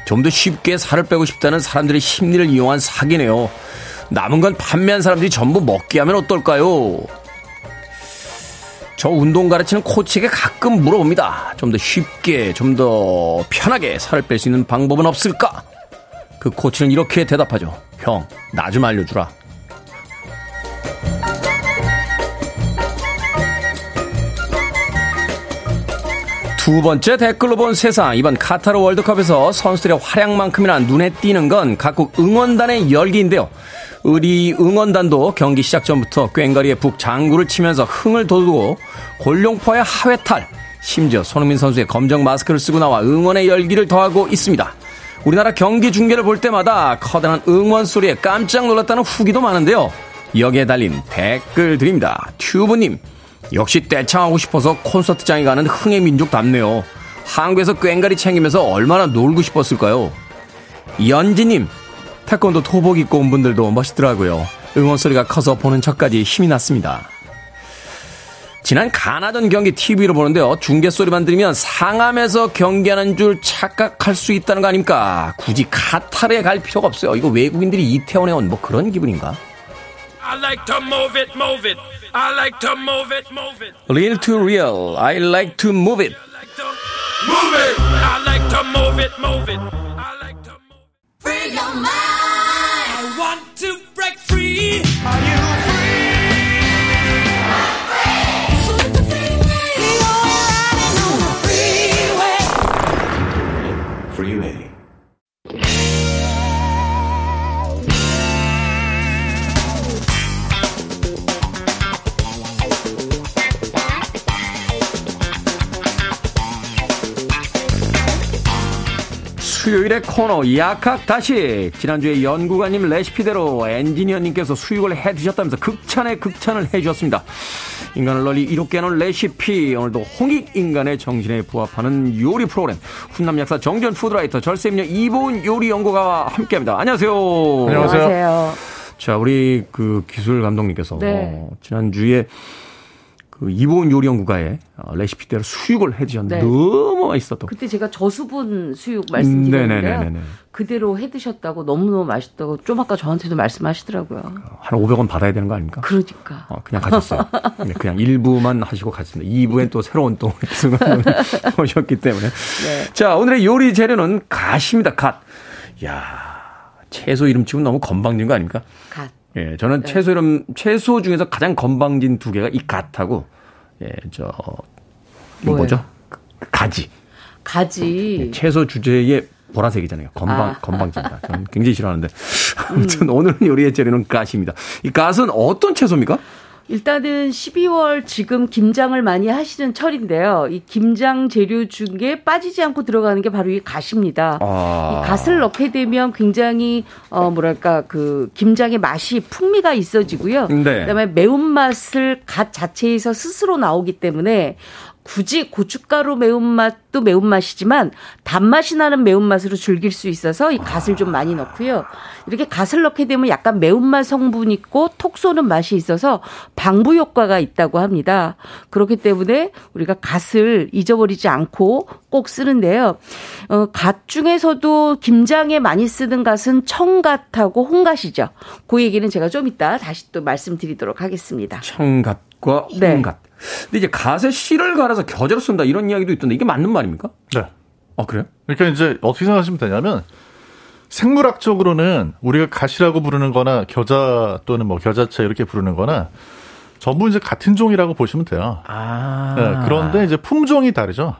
좀 더 쉽게 살을 빼고 싶다는 사람들의 심리를 이용한 사기네요. 남은 건 판매한 사람들이 전부 먹게 하면 어떨까요? 저 운동 가르치는 코치에게 가끔 물어봅니다. 좀 더 쉽게, 좀 더 편하게 살을 뺄 수 있는 방법은 없을까? 그 코치는 이렇게 대답하죠. 형, 나 좀 알려주라. 두 번째 댓글로 본 세상. 이번 카타르 월드컵에서 선수들의 활약만큼이나 눈에 띄는 건 각국 응원단의 열기인데요. 우리 응원단도 경기 시작 전부터 꽹가리에 북 장구를 치면서 흥을 돋우고 골룡포의 하회탈, 심지어 손흥민 선수의 검정 마스크를 쓰고 나와 응원의 열기를 더하고 있습니다. 우리나라 경기 중계를 볼 때마다 커다란 응원 소리에 깜짝 놀랐다는 후기도 많은데요. 여기에 달린 댓글 드립니다. 튜브님, 역시 떼창하고 싶어서 콘서트장에 가는 흥의 민족답네요. 한국에서 꽹가리 챙기면서 얼마나 놀고 싶었을까요? 연지님, 태권도 토복 입고 온 분들도 멋있더라고요. 응원 소리가 커서 보는 척까지 힘이 났습니다. 지난 가나전 경기 TV로 보는데요. 중계 소리만 들으면 상암에서 경기하는 줄 착각할 수 있다는 거 아닙니까? 굳이 카타르에 갈 필요가 없어요. 이거 외국인들이 이태원에 온 뭐 그런 기분인가? I like to move it, move it. I like to move it, move it. Real to real. I like to move it. Move it. I like to move it, move it. I like to move it. Free your mind. Free. Are you free? 수요일의 코너 약학다식 지난주에 연구가님 레시피대로 엔지니어님께서 수육을 해 드셨다면서 극찬에 극찬을 해 주셨습니다. 인간을 널리 이롭게 하는 레시피 오늘도 홍익 인간의 정신에 부합하는 요리 프로그램 훈남 약사 정재훈 food writer 절세미녀 이보은 요리 연구가와 함께합니다. 안녕하세요. 안녕하세요. 자 우리 그 기술 감독님께서 네. 어, 지난주에 그 이보은 요리 연구가의 어, 레시피대로 수육을 해 드셨는데 네. 너무 맛있었다고. 그때 제가 저수분 수육 말씀드렸는데요. 네네네네네. 그대로 해 드셨다고 너무너무 맛있다고 좀 아까 저한테도 말씀하시더라고요. 한 500원 받아야 되는 거 아닙니까? 그러니까. 어, 그냥 가셨어요. 네, 그냥 1부만 하시고 갔습니다. 2부엔 또 새로운 또 승관님이 [laughs] 오셨기 때문에. 네. 자, 오늘의 요리 재료는 갓입니다. 갓. 야 채소 이름 치고 너무 건방진 거 아닙니까? 갓. 예, 저는 채소 이름, 채소 중에서 가장 건방진 두 개가 이 갓하고, 예, 저, 이 뭐예요? 뭐죠? 가지. 가지. 채소 주제에 보라색이잖아요. 건방, 아. 건방진다. 저는 굉장히 싫어하는데. 아무튼 오늘 요리의 재료는 갓입니다. 이 갓은 어떤 채소입니까? 일단은 12월 지금 김장을 많이 하시는 철인데요. 이 김장 재료 중에 빠지지 않고 들어가는 게 바로 이 갓입니다. 아. 이 갓을 넣게 되면 굉장히 어 뭐랄까 그 김장의 맛이 풍미가 있어지고요. 네. 그다음에 매운 맛을 갓 자체에서 스스로 나오기 때문에 굳이 고춧가루 매운맛도 매운맛이지만 단맛이 나는 매운맛으로 즐길 수 있어서 이 갓을 좀 많이 넣고요. 이렇게 갓을 넣게 되면 약간 매운맛 성분 있고 톡 쏘는 맛이 있어서 방부 효과가 있다고 합니다. 그렇기 때문에 우리가 갓을 잊어버리지 않고 꼭 쓰는데요. 어, 갓 중에서도 김장에 많이 쓰는 갓은 청갓하고 홍갓이죠. 그 얘기는 제가 좀 이따 다시 또 말씀드리도록 하겠습니다. 청갓 과 홍갓. 네. 근데 이제 갓에 씨를 갈아서 겨자로 쓴다 이런 이야기도 있던데 이게 맞는 말입니까? 네. 아 그래요? 그러니까 이제 어떻게 생각하시면 되냐면 생물학적으로는 우리가 갓이라고 부르는 거나 겨자 또는 뭐 겨자채 이렇게 부르는 거나 전부 이제 같은 종이라고 보시면 돼요. 아. 네, 그런데 이제 품종이 다르죠.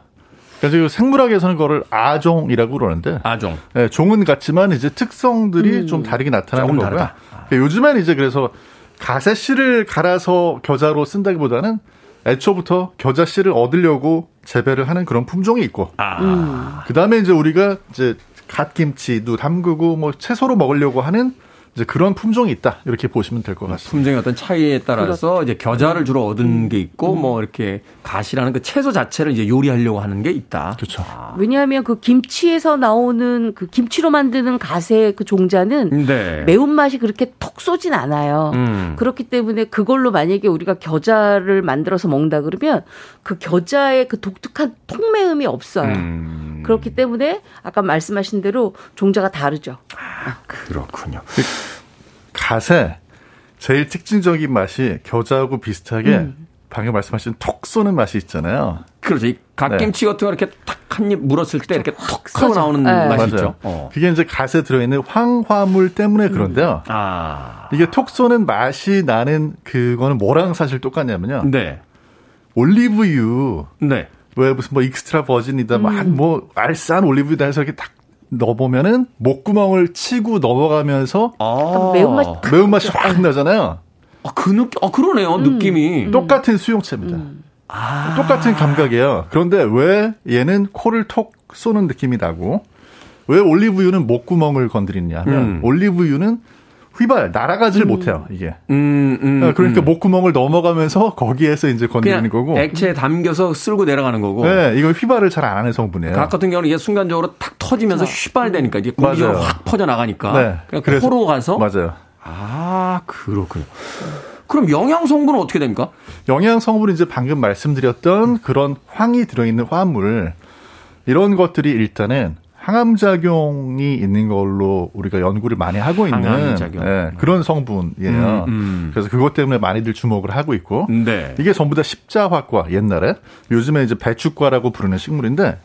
그래서 생물학에서는 그거를 아종이라고 그러는데 아종. 네, 종은 같지만 이제 특성들이 음. 좀 다르게 나타나는 거고요. 아. 그러니까 요즘엔 이제 그래서 가세 씨를 갈아서 겨자로 쓴다기보다는 애초부터 겨자 씨를 얻으려고 재배를 하는 그런 품종이 있고, 아. 음. 그 다음에 이제 우리가 이제 갓김치도 담그고 뭐 채소로 먹으려고 하는 이제 그런 품종이 있다 이렇게 보시면 될 것 같습니다. 품종의 어떤 차이에 따라서 그렇... 이제 겨자를 주로 얻은 음. 게 있고 음. 뭐 이렇게 가시라는 그 채소 자체를 이제 요리하려고 하는 게 있다. 그렇죠. 아. 왜냐하면 그 김치에서 나오는 그 김치로 만드는 갓의 그 종자는 네. 매운 맛이 그렇게 톡 쏘진 않아요. 음. 그렇기 때문에 그걸로 만약에 우리가 겨자를 만들어서 먹는다 그러면 그 겨자의 그 독특한 통매음이 없어요. 음. 그렇기 때문에 아까 말씀하신 대로 종자가 다르죠. 아, 그렇군요. 갓에 제일 특징적인 맛이 겨자하고 비슷하게 음. 방금 말씀하신 톡 쏘는 맛이 있잖아요. 그렇죠. 이 갓김치 네. 같은 거 이렇게 탁 한 입 물었을 때 이렇게 톡 하고 나오는 네. 맛이 맞아요. 있죠. 어. 그게 이제 갓에 들어있는 황화물 때문에 그런데요. 음. 아. 이게 톡 쏘는 맛이 나는 그거는 뭐랑 사실 똑같냐면요. 네. 올리브유. 네. 왜 무슨 뭐 extra virgin이다, 뭐 음. 뭐 알싸한 올리브유다 해서 이렇게 딱 넣어보면은 목구멍을 치고 넘어가면서 아. 매운맛 매운맛이 확 나잖아요. 아, 그 느낌, 아, 그러네요, 음. 느낌이. 똑같은 수용체입니다. 음. 아. 똑같은 감각이에요. 그런데 왜 얘는 코를 톡 쏘는 느낌이 나고, 왜 올리브유는 목구멍을 건드리냐 하면, 음. 올리브유는 휘발 날아가지를 음. 못해요 이게. 음, 음, 네, 그러니까 음. 목구멍을 넘어가면서 거기에서 이제 건드리는 거고. 액체에 담겨서 쓸고 내려가는 거고. 네, 이거 휘발을 잘 안 하는 성분이에요. 각 같은 경우는 이게 순간적으로 탁 터지면서 휘발되니까 이게 공기가 확 퍼져 나가니까. 네. 그냥 그래서, 코로 가서. 맞아요. 아 그렇군요. 그럼 영양 성분은 어떻게 됩니까? 영양 성분은 이제 방금 말씀드렸던 그런 황이 들어있는 화합물 이런 것들이 일단은 항암작용이 있는 걸로 우리가 연구를 많이 하고 있는 네, 그런 성분이에요. 음, 음. 그래서 그것 때문에 많이들 주목을 하고 있고 네. 이게 전부 다 십자화과 옛날에 요즘에 이제 배축과라고 부르는 식물인데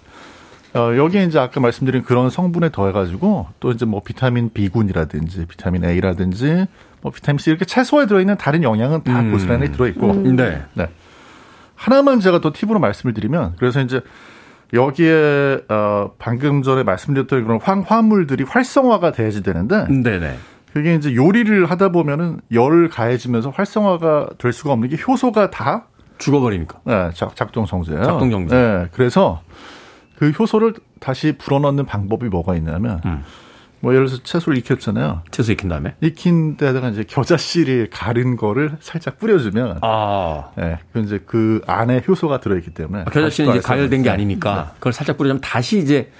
어, 여기에 이제 아까 말씀드린 그런 성분에 더해가지고 또 이제 뭐 비타민 B군이라든지 비타민 A라든지 뭐 비타민 C 이렇게 채소에 들어있는 다른 영양은 다 음. 고스란히 들어있고 음. 네. 네. 하나만 제가 더 팁으로 말씀을 드리면 그래서 이제 여기에 어 방금 전에 말씀드렸던 그런 황 화물들이 활성화가 돼야지 되는데 네네. 그게 이제 요리를 하다 보면은 열을 가해지면서 활성화가 될 수가 없는 게 효소가 다 죽어버리니까. 네, 작, 작동 정지예요. 작동 정지. 네, 그래서 그 효소를 다시 불어넣는 방법이 뭐가 있냐면 음. 뭐 예를 들어서 채소를 익혔잖아요. 채소 익힌 다음에 익힌 데다가 이제 겨자 씨를 가른 거를 살짝 뿌려주면 아, 예, 네, 그 이제 그 안에 효소가 들어있기 때문에 아, 겨자 씨는 이제 가열된 게 아니니까 네. 그걸 살짝 뿌려주면 다시 이제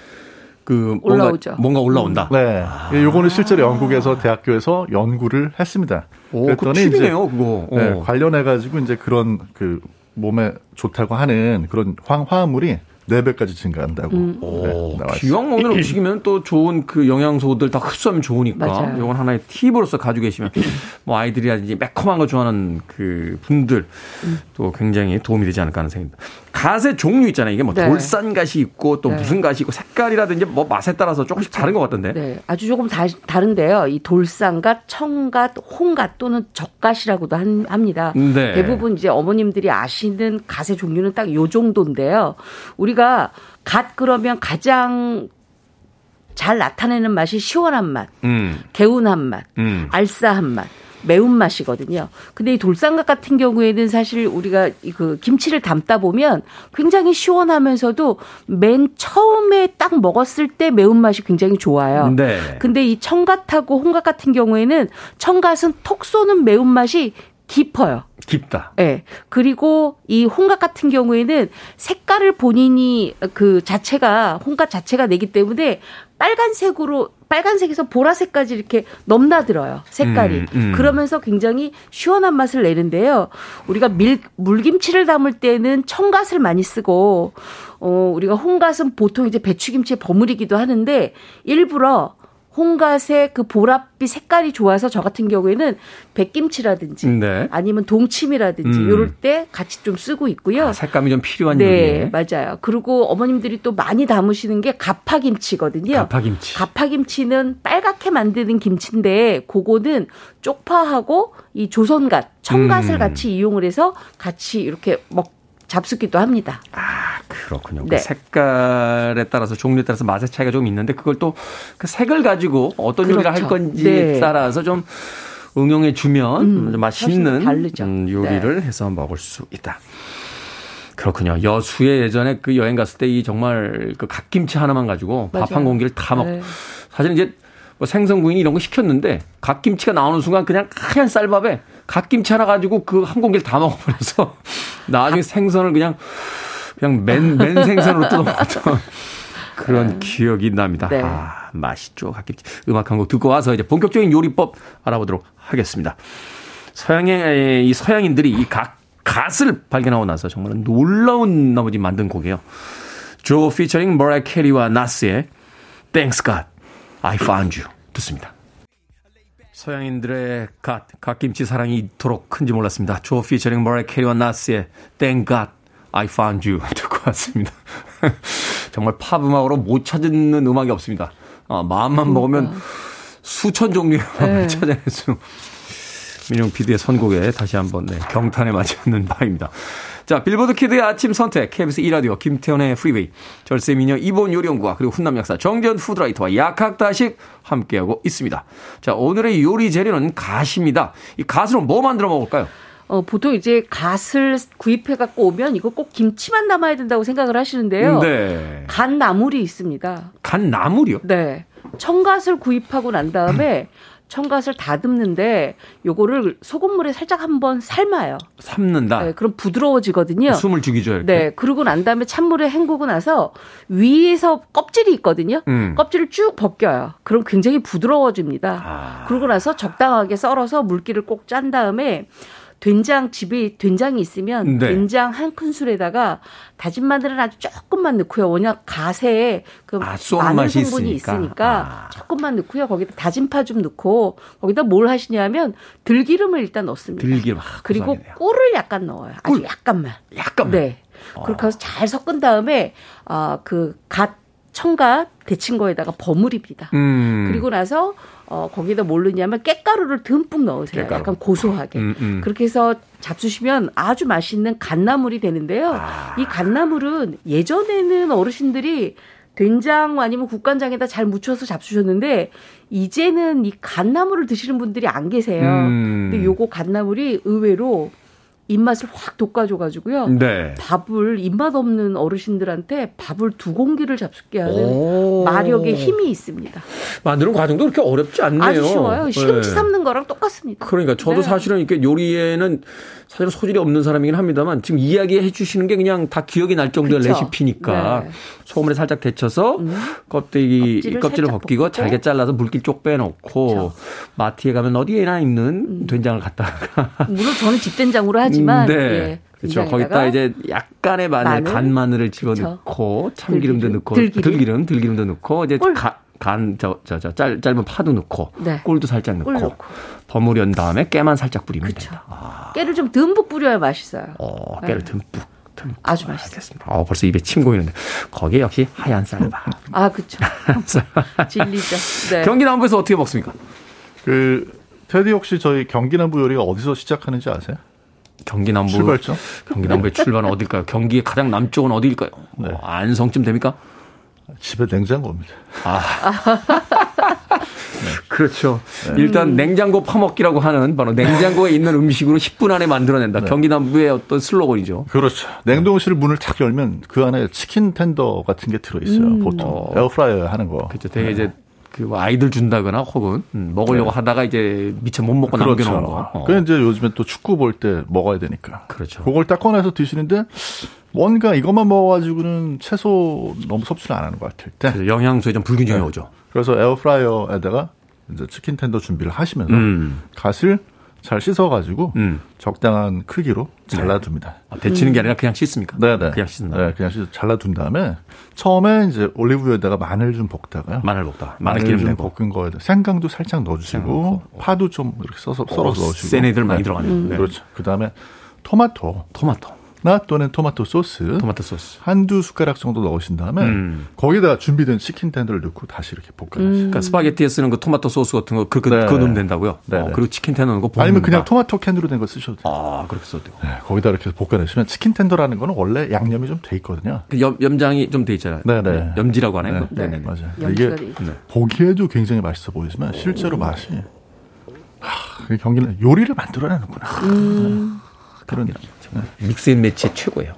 그 뭔가, 올라오죠. 뭔가 올라온다. 네, 아. 요거는 실제로 영국에서 대학교에서 연구를 했습니다. 오, 그랬더니 그 이제 그거. 네, 관련해 가지고 이제 그런 그 몸에 좋다고 하는 그런 황화물이 4배까지 증가한다고. 음. 네, 기왕 먹는 음식이면 또 좋은 그 영양소들 다 흡수하면 좋으니까. 이건 하나의 팁으로서 가지고 계시면 [laughs] 뭐 아이들이라든지 매콤한 거 좋아하는 그 분들 또 굉장히 도움이 되지 않을까 하는 생각입니다. 갓의 종류 있잖아요. 이게 뭐 네. 돌산 갓이 있고 또 네. 무슨 갓이 있고 색깔이라든지 뭐 맛에 따라서 조금씩 다른 것 같던데. 네. 아주 조금 다, 다른데요. 이 돌산갓, 청갓, 홍갓 또는 적갓이라고도 합니다. 네. 대부분 이제 어머님들이 아시는 갓의 종류는 딱 요 정도인데요. 우리가 갓 그러면 가장 잘 나타내는 맛이 시원한 맛, 음. 개운한 맛, 음. 알싸한 맛. 매운맛이거든요. 근데 이 돌산각 같은 경우에는 사실 우리가 그 김치를 담다 보면 굉장히 시원하면서도 맨 처음에 딱 먹었을 때 매운맛이 굉장히 좋아요. 네. 근데 이 청갓하고 홍갓 같은 경우에는 청갓은 톡 쏘는 매운맛이 깊어요. 깊다. 예. 네. 그리고 이 홍각 같은 경우에는 색깔을 본인이 그 자체가 홍각 자체가 내기 때문에 빨간색으로 빨간색에서 보라색까지 이렇게 넘나들어요. 색깔이. 음, 음. 그러면서 굉장히 시원한 맛을 내는데요. 우리가 밀, 물김치를 담을 때는 청갓을 많이 쓰고 어 우리가 홍갓은 보통 이제 배추김치에 버무리기도 하는데 일부러 홍갓의 그 보랏빛 색깔이 좋아서 저 같은 경우에는 백김치라든지 네. 아니면 동치미라든지 음. 이럴 때 같이 좀 쓰고 있고요. 아, 색감이 좀 필요한 네, 요리에. 맞아요. 그리고 어머님들이 또 많이 담으시는 게 가파김치거든요. 가파김치. 가파김치는 빨갛게 만드는 김치인데 그거는 쪽파하고 이 조선갓, 청갓을 음. 같이 이용을 해서 같이 이렇게 먹 잡수기도 합니다. 아, 그렇군요. 그 네. 그 색깔에 따라서 종류에 따라서 맛의 차이가 좀 있는데 그걸 또 그 색을 가지고 어떤 그렇죠. 요리를 할 건지에 네. 따라서 좀 응용해 주면 음, 맛있는 음, 요리를 네. 해서 먹을 수 있다. 그렇군요. 여수에 예전에 그 여행 갔을 때 이 정말 그 갓김치 하나만 가지고 밥 한 공기를 다 먹. 네. 사실 이제 뭐 생선구이 이런 거 시켰는데 갓김치가 나오는 순간 그냥 하얀 쌀밥에 갓김치 하나 가지고 그 한 공기를 다 먹어버려서 [laughs] 나중에 생선을 그냥 그냥 맨, 맨 생선으로 뜯어먹었던 [laughs] 그런 음. 기억이 납니다. 네. 아, 맛있죠. 갓김치. 음악 한 곡 듣고 와서 이제 본격적인 요리법 알아보도록 하겠습니다. 서양의, 이 서양인들이 이 갓, 갓을 발견하고 나서 정말 놀라운 나머지 만든 곡이에요. 조 피처링 머라이 캐리와 나스의 Thanks God, I Found You 듣습니다. 서양인들의 갓, 갓김치 사랑이 이토록 큰지 몰랐습니다. 조 피처링 머라이 캐리와 나스의 Thank God, I Found You [laughs] 듣고 왔습니다. [laughs] 정말 팝 음악으로 못 찾는 음악이 없습니다. 어, 마음만 그러니까. 먹으면 수천 종류의 음악을 네. 찾아낼 수 민용 PD의 선곡에 다시 한번 네, 경탄에 마지않는 [laughs] 바입니다. 자, 빌보드 키드의 아침 선택, KBS 2라디오, 김태훈의 프리웨이, 절세미녀 이보은 요리연구가, 그리고 훈남 약사 정재훈 food writer와 약학다식 함께하고 있습니다. 자, 오늘의 요리 재료는 갓입니다. 이 갓으로 뭐 만들어 먹을까요? 어, 보통 이제 갓을 구입해 갖고 오면 이거 꼭 김치만 담아야 된다고 생각을 하시는데요. 네. 갓 나물이 있습니다. 갓 나물이요? 네. 청갓을 구입하고 난 다음에 [clears throat] [clears throat] 청갓을 다듬는데 요거를 소금물에 살짝 한번 삶아요. 삶는다. 네, 그럼 부드러워지거든요. 숨을 죽이죠. 이렇게. 네, 그러고 난 다음에 찬물에 헹구고 나서 위에서 껍질이 있거든요. 음. 껍질을 쭉 벗겨요. 그럼 굉장히 부드러워집니다. 아. 그러고 나서 적당하게 썰어서 물기를 꼭 짠 다음에 된장 집에 된장이 있으면 네. 된장 한 큰술에다가 다진 마늘은 아주 조금만 넣고요. 워낙 가세에 그 아, 마늘 성분이 있으니까, 있으니까 아. 조금만 넣고요. 거기다 다진 파 좀 넣고 거기다 뭘 하시냐면 들기름을 일단 넣습니다. 들기름. 아, 그리고 꿀을 약간 넣어요. 아주 꿀. 약간만. 약간만. 네. 어. 그렇게 해서 잘 섞은 다음에 아그갓 청각 데친 거에다가 버무립니다. 음. 그리고 나서 어, 거기다 뭘 넣냐면 깻가루를 듬뿍 넣으세요. 깻가루. 약간 고소하게. 음, 음. 그렇게 해서 잡수시면 아주 맛있는 갓나물이 되는데요. 아. 이 갓나물은 예전에는 어르신들이 된장 아니면 국간장에다 잘 묻혀서 잡수셨는데 이제는 이 갓나물을 드시는 분들이 안 계세요. 음. 근데 요거 갓나물이 의외로 입맛을 확 돋궈줘가지고요. 네. 밥을 입맛 없는 어르신들한테 밥을 두 공기를 잡수게 하는 오. 마력의 힘이 있습니다. 만드는 과정도 그렇게 어렵지 않네요. 아주 쉬워요. 시금치 네. 삶는 거랑 똑같습니다. 그러니까 저도 네. 사실은 이렇게 요리에는 사실 소질이 없는 사람이긴 합니다만 지금 이야기해 주시는 게 그냥 다 기억이 날 정도의 그쵸? 레시피니까 네. 소금에 살짝 데쳐서 음. 껍데기 껍질을, 껍질을 벗기고 벗고. 잘게 잘라서 물기 쪽 빼놓고 그쵸? 마트에 가면 어디에나 있는 음. 된장을 갖다가 [laughs] 물론 저는 집된장으로 하지만 네. 예. 그렇죠. 거기다 이제 약간의 마늘, 마늘? 간 마늘을 집어넣고 참기름도 들기름, 넣고 들기름, 들기름, 들기름도 넣고 이제 가, 간, 저, 저, 저, 짧, 짧은 파도 넣고, 네. 꿀도 살짝 넣고, 넣고. 버무린 다음에 깨만 살짝 뿌리면 그쵸. 된다. 아. 깨를 좀 듬뿍 뿌려야 맛있어요. 어, 깨를 네. 듬뿍. 듬뿍. 아주 맛있습니다. 어, 벌써 입에 침 고이는데. 거기에 역시 하얀 쌀밥. [laughs] 아, 그쵸. [laughs] 진리죠. 네. 경기 남부에서 어떻게 먹습니까? 그, 테디 혹시 저희 경기 남부 요리가 어디서 시작하는지 아세요? 경기 남부. 출발점? 경기 남부의 출발은 어딜까요? 경기의 가장 남쪽은 어디일까요? 네. 뭐 안성쯤 됩니까? 집에 냉장고입니다. 아. [laughs] 네. 그렇죠. 네. 일단 냉장고 파먹기라고 하는 바로 냉장고에 있는 음식으로 10분 안에 만들어낸다. 네. 경기 남부의 어떤 슬로건이죠. 그렇죠. 냉동실 문을 탁 열면 그 안에 치킨 텐더 같은 게 들어있어요. 음. 보통 어. 에어프라이어 하는 거. 그렇죠. 되게 네. 이제 그뭐 아이들 준다거나 혹은 음, 먹으려고 네. 하다가 이제 미처 못 먹고 그렇죠. 남겨놓은 거. 어. 그 이제 요즘에 또 축구 볼 때 먹어야 되니까. 그렇죠. 그걸 딱 꺼내서 드시는데 뭔가 이것만 먹어가지고는 채소 너무 섭취를 안 하는 것 같을 때. 그 영양소에 좀 불균형이 네. 오죠. 그래서 에어프라이어에다가 이제 치킨 텐더 준비를 하시면서 음. 갓을 잘 씻어가지고 음. 적당한 크기로 네. 잘라둡니다. 아, 데치는 게 아니라 그냥 씻습니까? 네네. 그냥 씻는다. 네, 그냥 씻어 잘라둔 다음에 처음에 이제 올리브유에다가 마늘 좀 볶다가요. 마늘 볶다. 마늘, 마늘 좀. 볶은 거에 생강도 살짝 넣어주시고 파도 좀 이렇게 써서 썰어서 넣으시고. 센 애들 많이 네. 들어가네요. 음. 네. 그렇죠. 그 다음에 토마토. 토마토. 나 또는 토마토 소스, 토마토 소스 한두 숟가락 정도 넣으신 다음에 음. 거기다 준비된 치킨 텐더를 넣고 다시 이렇게 볶아내시죠. 음. 그러니까 스파게티에 쓰는 그 토마토 소스 같은 거 그렇게 네. 그거 넣으면 된다고요? 네. 어, 그리고 치킨 텐더 넣고 아니면 그냥 토마토 캔으로 된 거 쓰셔도 돼요. 아 그렇게 써도 돼요. 네, 거기다 이렇게 볶아내시면 치킨 텐더라는 거는 원래 양념이 좀 돼 있거든요. 그 염, 염장이 좀 돼 있잖아요. 네네. 네. 염지라고 하나요? 네, 네, 맞아요. 이게 보기에도 굉장히 맛있어 보이지만 실제로 맛이 하, 그 경기는 요리를 만들어내는구나. 음. 그런 mix and match 최고예요.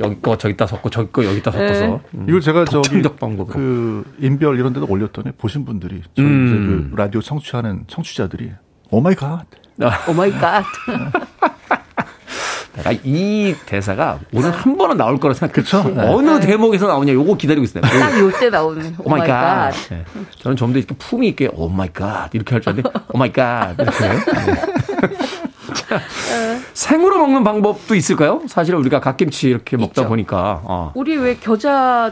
여기 거 저기다 섞고 저기 거 여기다 섞어서. 네. 음, 이걸 제가 저기 방법으로. 그 인별 이런 데도 올렸더니 보신 분들이 저희 음. 그 라디오 청취하는 청취자들이 오 마이 갓. 오 마이 갓. 내가 이 대사가 오늘 한 번은 나올 거라 생각했죠. 네. 어느 네. 대목에서 나오냐 요거 기다리고 있어요. 딱 요때 나오는 oh my God. 네. 저는 좀 더 이렇게 품위 있게 oh my God 이렇게 할 줄 알았는데 oh my God 이렇게. 생으로 먹는 방법도 있을까요? 사실 우리가 갓김치 이렇게 먹다 있죠. 보니까. 어. 우리 왜 겨자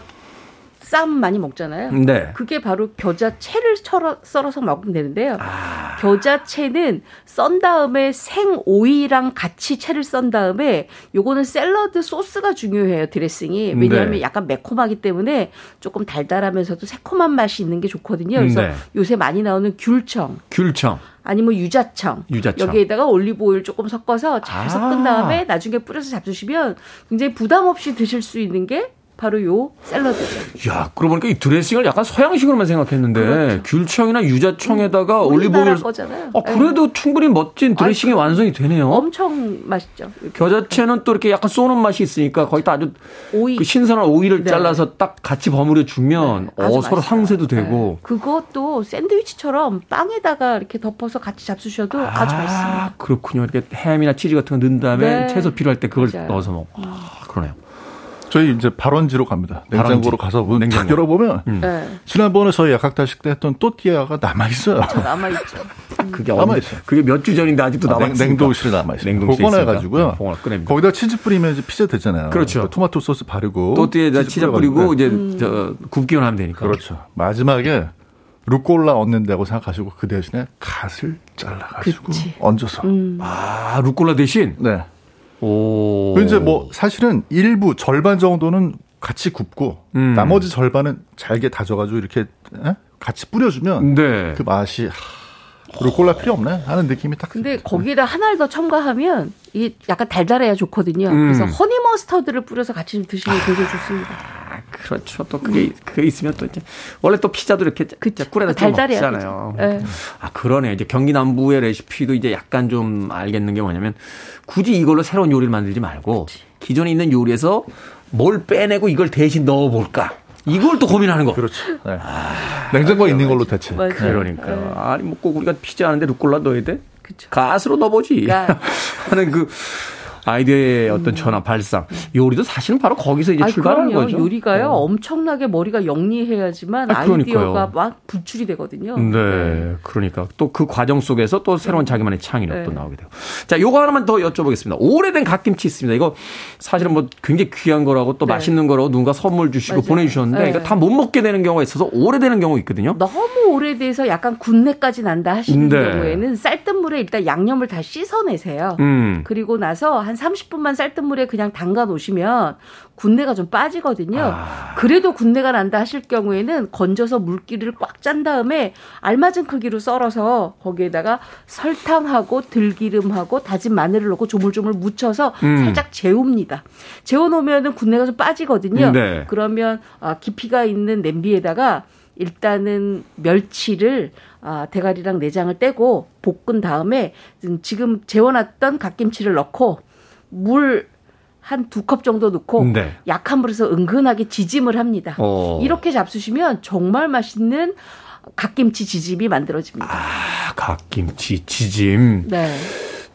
쌈 많이 먹잖아요. 네. 그게 바로 겨자채를 썰어서 먹으면 되는데요. 아. 겨자채는 썬 다음에 생 오이랑 같이 채를 썬 다음에 요거는 샐러드 소스가 중요해요. 드레싱이. 왜냐하면 네. 약간 매콤하기 때문에 조금 달달하면서도 새콤한 맛이 있는 게 좋거든요. 그래서 네. 요새 많이 나오는 귤청. 귤청. 아니면 유자청. 유자청. 여기에다가 올리브 오일 조금 섞어서 잘 아. 섞은 다음에 나중에 뿌려서 잡수시면 굉장히 부담 없이 드실 수 있는 게 바로 요 샐러드죠. 야, 그러고 보니까 이 드레싱을 약간 서양식으로만 생각했는데 그렇죠. 귤청이나 유자청에다가 음, 올리브 오일 거잖아요. 아, 그래도 네. 충분히 멋진 드레싱이 아이, 완성이 되네요. 엄청 맛있죠. 겨자채는 또 이렇게 약간 쏘는 맛이 있으니까 거기다 아주 오이. 그 신선한 오이를 네. 잘라서 딱 같이 버무려 주면 네, 어, 서로 상쇄도 되고. 네. 그것도 샌드위치처럼 빵에다가 이렇게 덮어서 같이 잡수셔도 아, 주 맛있습니다. 그렇군요. 이렇게 햄이나 치즈 같은 거 넣은 다음에 네. 채소 필요할 때 그걸 맞아요. 넣어서 먹고. 아, 그러네요. 저희 이제 발원지로 갑니다. 냉장고로 가서 냉장고 열어보면 음. 네. 지난번에 저희 약학다식 때 했던 또띠아가 남아 있어요. 남아 있죠. [laughs] 그게 남아 있어요. 그게 몇 주 전인데 아직도 남아 있어요. 냉동실에 남아 있어요. 냉동실에 꺼내 가지고요. 거기다 치즈 뿌리면 이제 피자 되잖아요. 그렇죠. 그 토마토 소스 바르고 또띠에다 치즈, 뿌리고 이제 음. 저 굽기만 하면 되니까. 그렇죠. 마지막에 루꼴라 얻는다고 생각하시고 그 대신에 갓을 잘라가지고 그치. 얹어서. 음. 아 루꼴라 대신. 네. 오. 그 이제 뭐 사실은 일부 절반 정도는 같이 굽고 음. 나머지 절반은 잘게 다져가지고 이렇게 에? 같이 뿌려주면 네. 그 맛이 루꼴라 필요 없네 하는 느낌이 딱. 근데 거기다 하나를 더 첨가하면 이게 약간 달달해야 좋거든요. 음. 그래서 허니 머스터드를 뿌려서 같이 드시면 굉장히 좋습니다. 아, 그렇죠. 또 그게 음. 그게 있으면 또 이제 원래 또 피자도 이렇게 그쵸. 꿀에다 좀 먹잖아요. 네. 아 그러네. 이제 경기 남부의 레시피도 이제 약간 좀 알겠는 게 뭐냐면 굳이 이걸로 새로운 요리를 만들지 말고 그치. 기존에 있는 요리에서 뭘 빼내고 이걸 대신 넣어볼까. 이걸 또 고민하는 거. 그렇죠. 네. 아, 냉장고에 있는 걸로 대체. 맞아요. 그러니까. 네. 아니, 뭐 꼭 우리가 피자 하는데 루꼴라 넣어야 돼? 그쵸. 가스로 넣어보지. [laughs] 하는 그 아이디어의 어떤 전환, 발상. 요리도 사실은 바로 거기서 이제 출발하는 그럼요. 거죠. 요리가요. 어. 엄청나게 머리가 영리해야지만 아, 이디어가 막 분출이 되거든요. 네. 네. 그러니까 또 그 과정 속에서 또 새로운 네. 자기만의 창의력도 네. 나오게 되고. 자, 요거 하나만 더 여쭤보겠습니다. 오래된 갓김치 있습니다. 이거 사실은 뭐 굉장히 귀한 거라고 또 네. 맛있는 거라고 누군가 선물 주시고 맞아요. 보내주셨는데 네. 다못 먹게 되는 경우가 있어서 오래되는 경우 있거든요. 너무 오래돼서 약간 군내까지 난다 하시는 네. 경우에는 쌀뜨물에 일단 양념을 다 씻어내세요. 음. 그리고 나서 한 30분만 쌀뜨물에 그냥 담가 놓으시면 군내가 좀 빠지거든요. 아. 그래도 군내가 난다 하실 경우에는 건져서 물기를 꽉 짠 다음에 알맞은 크기로 썰어서 거기에다가 설탕하고 들기름하고 다진 마늘을 넣고 조물조물 묻혀서 음. 살짝 재웁니다. 재워 놓으면은 군내가 좀 빠지거든요. 네. 그러면 아, 깊이가 있는 냄비에다가 일단은 멸치를 아, 대가리랑 내장을 떼고 볶은 다음에 지금 재워놨던 갓김치를 넣고 물 한 두 컵 정도 넣고 네. 약한 불에서 은근하게 지짐을 합니다. 어. 이렇게 잡수시면 정말 맛있는 갓김치 지짐이 만들어집니다. 아, 갓김치 지짐. 네.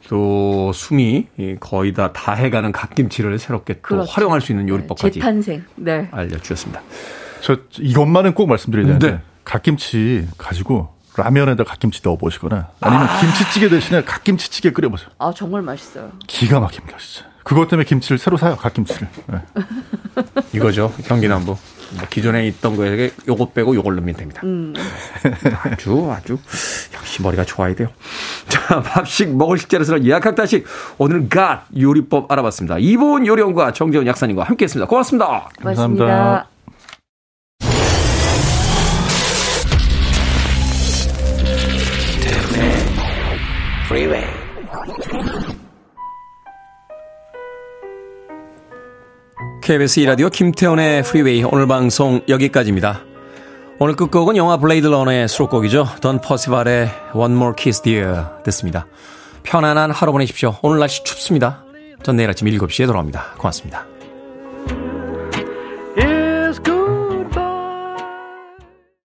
또 숨이 거의 다 다 해가는 갓김치를 새롭게 또 그렇죠. 활용할 수 있는 요리법까지 재탄생. 네. 알려주셨습니다. 저 이것만은 꼭 말씀드려야 되는데 네. 갓김치 가지고 라면에다 갓김치 넣어보시거나 아니면 아. 김치찌개 대신에 갓김치찌개 끓여보세요. 아 정말 맛있어요. 기가 막힙니다 진짜. 그것 때문에 김치를 새로 사요 갓김치를. 네. [laughs] 이거죠 경기남부. 뭐 기존에 있던 거에 요거 빼고 요걸 넣으면 됩니다. 음. [laughs] 아주 아주 역시 머리가 좋아야 돼요. [laughs] 자 밥식 먹을 식재료를 예약학다식 오늘 갓 요리법 알아봤습니다. 이보은 요리원과 정재훈 약사님과 함께했습니다. 고맙습니다. 고맙습니다. 감사합니다. KBS 이라디오 김태훈의 프리웨이 오늘 방송 여기까지입니다. 오늘 끝곡은 영화 블레이드 러너의 수록곡이죠. 던 퍼시발의 One More Kiss Dear 듣습니다. 편안한 하루 보내십시오. 오늘 날씨 춥습니다. 전 내일 아침 7시에 돌아옵니다. 고맙습니다.